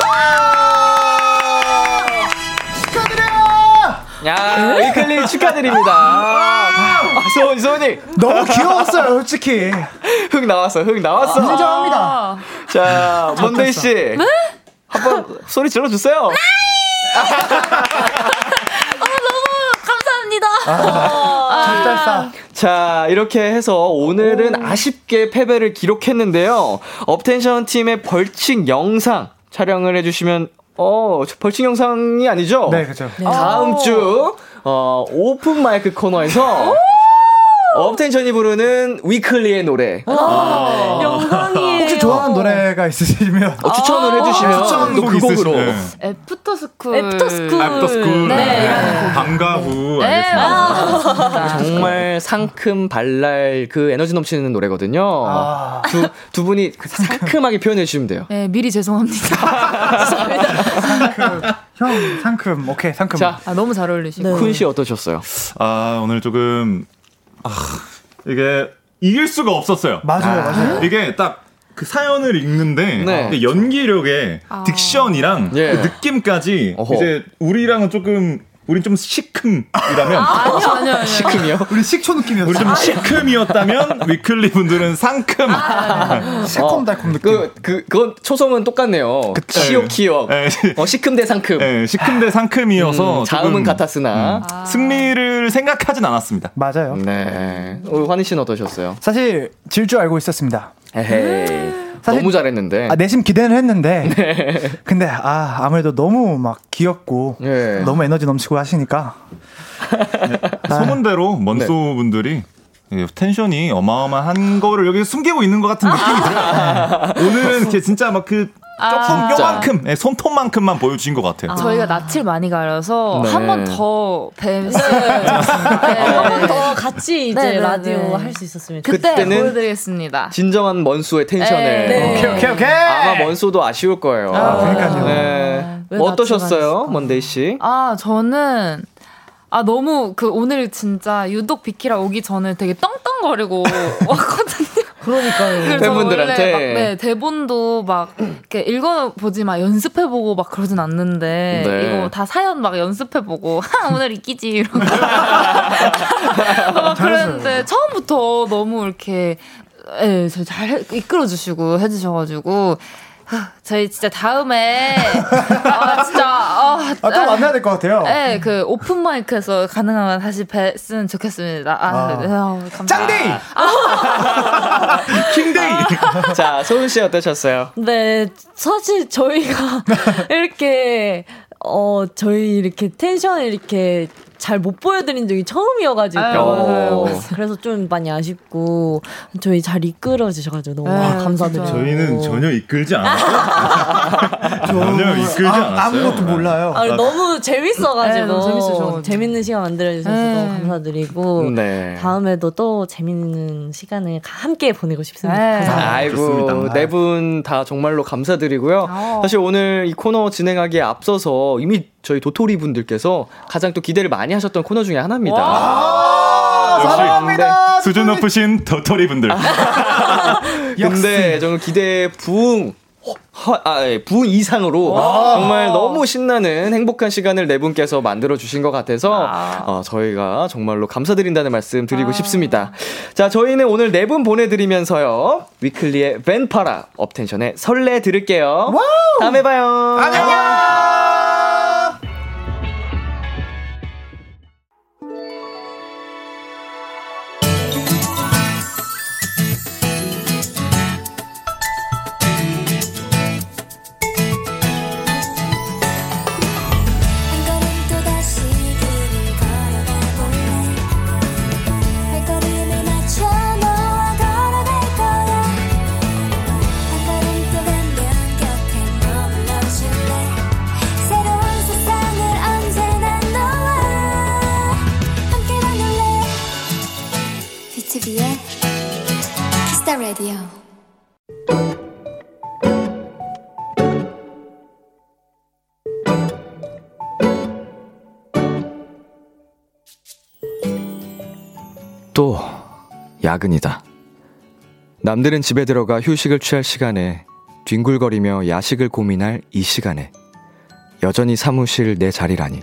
축하드려요. 야, 위클리 축하드립니다. 아, 소은이, 소은이. 너무 귀여웠어요, 솔직히. 흙 나왔어, 흙 나왔어. 인정합니다. 자, 먼데이 씨. 네? 한번 소리 질러주세요. *laughs* 감사합니다. 절달사. 자, 이렇게 해서 오늘은 아쉽게 패배를 기록했는데요. 업텐션 팀의 벌칙 영상 촬영을 해주시면, 어, 저 벌칙 영상이 아니죠? 네, 그죠. 다음 주, 어, open mic 코너에서 업텐션이 부르는 위클리의 노래 영광이에요. 혹시 좋아하는 노래가 있으시면 어, 추천을 해주시면 추천 또그곡 곡으로 있으시네. After School. After School. After School. 네. 방과 후. 네, 알겠습니다. 맞습니다. 정말 상큼 발랄 그 에너지 넘치는 노래거든요. 아. 두, 두 분이 그 상큼하게 표현해 주시면 돼요. 네, 미리 죄송합니다. *laughs* 상큼. 형, 상큼. 오케이, 상큼. 자, 아, 너무 잘 어울리시고. 쿤 씨 어떠셨어요? 아, 오늘 조금, 아, 이게 이길 수가 없었어요. 맞아요, 맞아요. 이게 딱 그 사연을 읽는데 네. 연기력에 딕션이랑 예. 그 느낌까지 어허. 이제 우리랑은 조금 우린 좀 시큼이라면 아니요, 아니요, 아니요. 시큼이요? *laughs* 우리 식초 느낌이었어. 우리 좀 시큼이었다면 *laughs* 위클리 분들은 상큼. 새콤달콤 느낌. 그, 그, 그건 초성은 똑같네요. 치욕, 키욕. 네. 어, 시큼 대 상큼. 네, 시큼 대 상큼이어서 음, 자음은 같았으나. 음, 승리를 생각하진 않았습니다. 맞아요. 네. 어, 환희 씨는 어떠셨어요? 사실 질 줄 알고 있었습니다. 에헤이. 사실- 너무 잘했는데. 아, 내심 기대는 했는데. 근데 아, 아무래도 너무 막 귀엽고 예. 너무 에너지 넘치고 하시니까 소문대로 먼소 분들이 이 텐션이 어마어마한 거를 여기 숨기고 있는 것 같은 느낌이 들어요. 오늘은 이렇게 진짜 막 그 조금 진짜. 요만큼 예, 손톱만큼만 보여주신 것 같아요. 저희가 낯을 많이 가려서 네. 한번더뵐 수. 한번 더 같이 이제 네, 네, 라디오 네. 할수 있었으면 좋 그때 그때는 보여드리겠습니다. 진정한 먼소의 텐션을. 네. 오케이 오케이 오케이. 아마 먼소도 아쉬울 거예요. 아, 그러니까요. 네. 어떠셨어요? 먼데이 씨? 아, 저는 아 너무 그 오늘 진짜 유독 비키라 오기 전에 되게 떵떵거리고 *laughs* 왔거든요. 그러니까요. 팬분들한테. 막, 네, 대본도 막 이렇게 읽어보지 마 연습해보고 막 그러진 않는데 네. 이거 다 사연 막 연습해보고 *laughs* 하 오늘 이기지 이러고 막 *laughs* 그랬는데 처음부터 너무 이렇게 예, 저잘 이끌어주시고 해주셔가지고 하, 저희 진짜 다음에 아 진짜 아, 아, 또 만나야 될 것 같아요. 네, 그 오픈 마이크에서 가능하면 다시 뵀으면 좋겠습니다. 아, 아. 네, 아, 감사합니다. 짱데이! 킹데이. 자, 소은 씨 어떠셨어요? 네, 사실 저희가 *laughs* 이렇게 어 저희 이렇게 텐션을 이렇게 잘 못 보여드린 적이 처음이어가지고 아유, 맞아요. 그래서 좀 많이 아쉽고 저희 잘 이끌어 주셔가지고 너무 네, 감사드려요. 진짜. 저희는 전혀 이끌지 않았어요. *laughs* 전혀 이끌지 아, 않았어요. 아무것도 몰라요. 아, 너무 재밌어가지고 네, 너무. 재밌는 시간 만들어 주셔서 네. 너무 감사드리고 네. 다음에도 또 재밌는 시간을 함께 보내고 싶습니다. 네. 감사합니다. 아이고. 네 분 다 정말로 감사드리고요. 어. 사실 오늘 이 코너 진행하기에 앞서서 이미 저희 도토리 분들께서 가장 또 기대를 많이 하셨던 코너 중에 하나입니다. 역시 사랑합니다. 수준 높으신 도토리 분들. *laughs* 근데 정말 기대 부응 허, 아, 예, 부 이상으로 정말 너무 신나는 행복한 시간을 네 분께서 만들어 주신 것 같아서 어, 저희가 정말로 감사드린다는 말씀 드리고 싶습니다. 자, 저희는 오늘 네 분 보내드리면서요 위클리의 벤파라 업텐션의 설레 들을게요. 다음에 봐요. 안녕. 야근이다. 남들은 집에 들어가 휴식을 취할 시간에 뒹굴거리며 야식을 고민할 이 시간에 여전히 사무실 내 자리라니.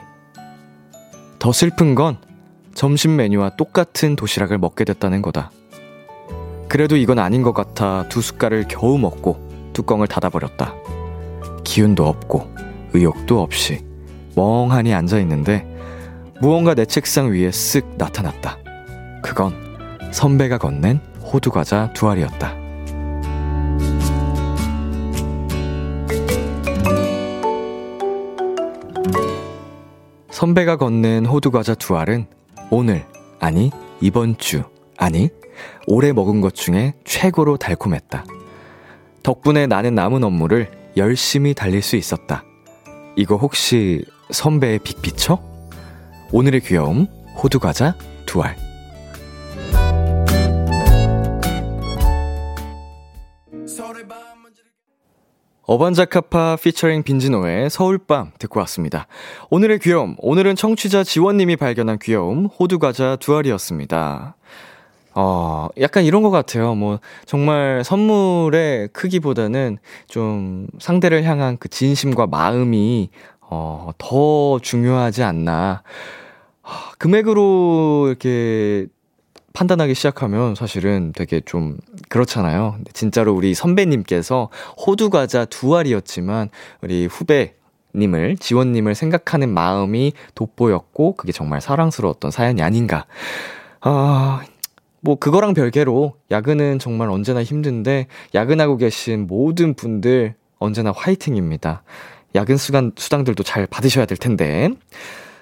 더 슬픈 건 점심 메뉴와 똑같은 도시락을 먹게 됐다는 거다. 그래도 이건 아닌 것 같아 두 숟갈을 겨우 먹고 뚜껑을 닫아버렸다. 기운도 없고 의욕도 없이 멍하니 앉아 있는데 무언가 내 책상 위에 쓱 나타났다. 그건 선배가 건넨 호두과자 두 알이었다. 선배가 건넨 호두과자 두 알은 오늘, 아니, 이번 주, 아니, 올해 먹은 것 중에 최고로 달콤했다. 덕분에 나는 남은 업무를 열심히 달릴 수 있었다. 이거 혹시 선배의 빅피처? 오늘의 귀여움, 호두과자 두 알. 어반자카파 피처링 빈지노의 서울밤 듣고 왔습니다. 오늘의 귀여움, 오늘은 청취자 지원님이 발견한 귀여움, 호두과자 두 알이었습니다. 어, 약간 이런 것 같아요. 뭐, 정말 선물의 크기보다는 좀 상대를 향한 그 진심과 마음이, 어, 더 중요하지 않나. 하, 금액으로 이렇게 판단하기 시작하면 사실은 되게 좀 그렇잖아요. 진짜로 우리 선배님께서 호두 과자 두 알이었지만 우리 후배 님을, 지원님을 생각하는 마음이 돋보였고 그게 정말 사랑스러웠던 사연이 아닌가. 아, 뭐 그거랑 별개로 야근은 정말 언제나 힘든데 야근하고 계신 모든 분들 언제나 화이팅입니다. 야근 수당, 수당들도 잘 받으셔야 될 텐데.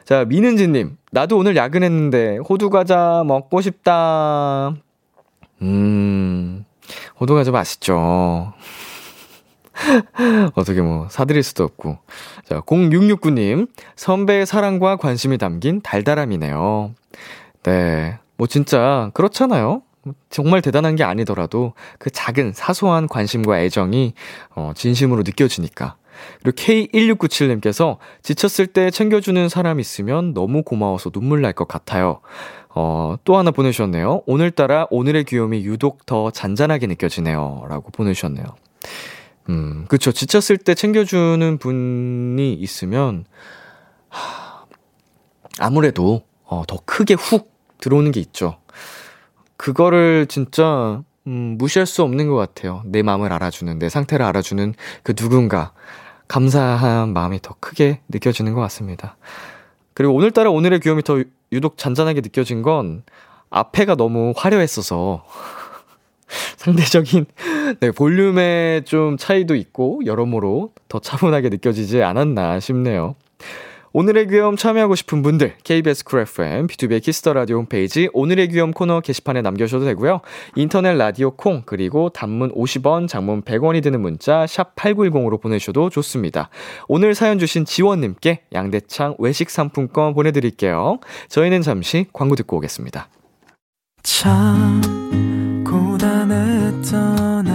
자, 미는지님, 나도 오늘 야근했는데 호두과자 먹고 싶다. 음, 호두과자 맛있죠. *laughs* 어떻게 뭐 사드릴 수도 없고. 자, 0669님, 선배의 사랑과 관심이 담긴 달달함이네요. 네, 뭐 진짜 그렇잖아요. 정말 대단한 게 아니더라도 그 작은 사소한 관심과 애정이 어, 진심으로 느껴지니까. 그리고 K1697님께서 지쳤을 때 챙겨주는 사람 있으면 너무 고마워서 눈물 날 것 같아요. 어, 또 하나 보내주셨네요. 오늘따라 오늘의 귀여움이 유독 더 잔잔하게 느껴지네요. 라고 보내주셨네요. 음, 그쵸. 지쳤을 때 챙겨주는 분이 있으면, 하, 아무래도, 어, 더 크게 훅 들어오는 게 있죠. 그거를 진짜, 음, 무시할 수 없는 것 같아요. 내 마음을 알아주는, 내 상태를 알아주는 그 누군가. 감사한 마음이 더 크게 느껴지는 것 같습니다. 그리고 오늘따라 오늘의 귀여움이 더 유독 잔잔하게 느껴진 건 앞에가 너무 화려했어서 *laughs* 상대적인 네, 볼륨의 좀 차이도 있고 여러모로 더 차분하게 느껴지지 않았나 싶네요. 오늘의 귀여움 참여하고 싶은 분들 KBS 쿨 FM, 비투비의 키스 더 라디오 홈페이지 오늘의 귀여움 코너 게시판에 남겨주셔도 되고요. 인터넷 라디오 콩 그리고 단문 50원, 장문 100원이 드는 문자 샵 8910으로 보내셔도 좋습니다. 오늘 사연 주신 지원님께 양대창 외식 상품권 보내드릴게요. 저희는 잠시 광고 듣고 오겠습니다. 참 고단했던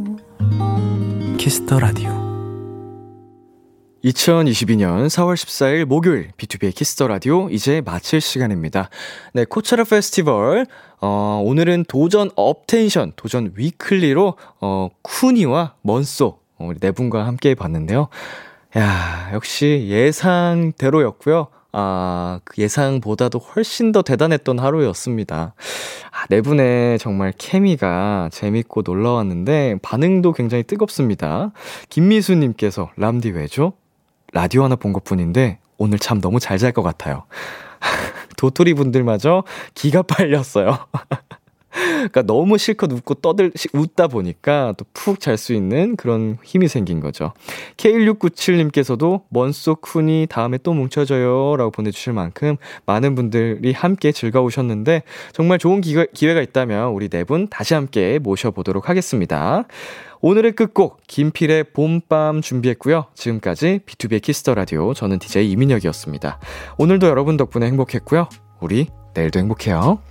키스 더 라디오 2022년 4월 14일 목요일 비투비의 키스 더 라디오 이제 마칠 시간입니다. 네, 코차라 페스티벌 어, 오늘은 도전 업텐션, 도전 위클리로 어, 쿠니와 먼소 어, 우리 네 분과 함께 봤는데요. 야, 역시 예상대로였고요. 아, 그 예상보다도 훨씬 더 대단했던 하루였습니다. 아, 네 분의 정말 케미가 재밌고 놀라웠는데 반응도 굉장히 뜨겁습니다. 김미수님께서 람디 왜죠? 라디오 하나 본 것 뿐인데 오늘 참 너무 잘 잘 것 같아요. *laughs* 도토리 분들마저 기가 빨렸어요. *laughs* 그러니까 너무 실컷 웃고 떠들 웃다 보니까 또 푹 잘 수 있는 그런 힘이 생긴 거죠. K1697님께서도 먼소 쿤이 다음에 또 뭉쳐져요라고 보내주실 만큼 많은 분들이 함께 즐거우셨는데 정말 좋은 기회, 기회가 있다면 우리 네 분 다시 함께 모셔보도록 하겠습니다. 오늘의 끝곡 김필의 봄밤 준비했고요. 지금까지 비투비 키스 더 라디오 저는 DJ 이민혁이었습니다. 오늘도 여러분 덕분에 행복했고요. 우리 내일도 행복해요.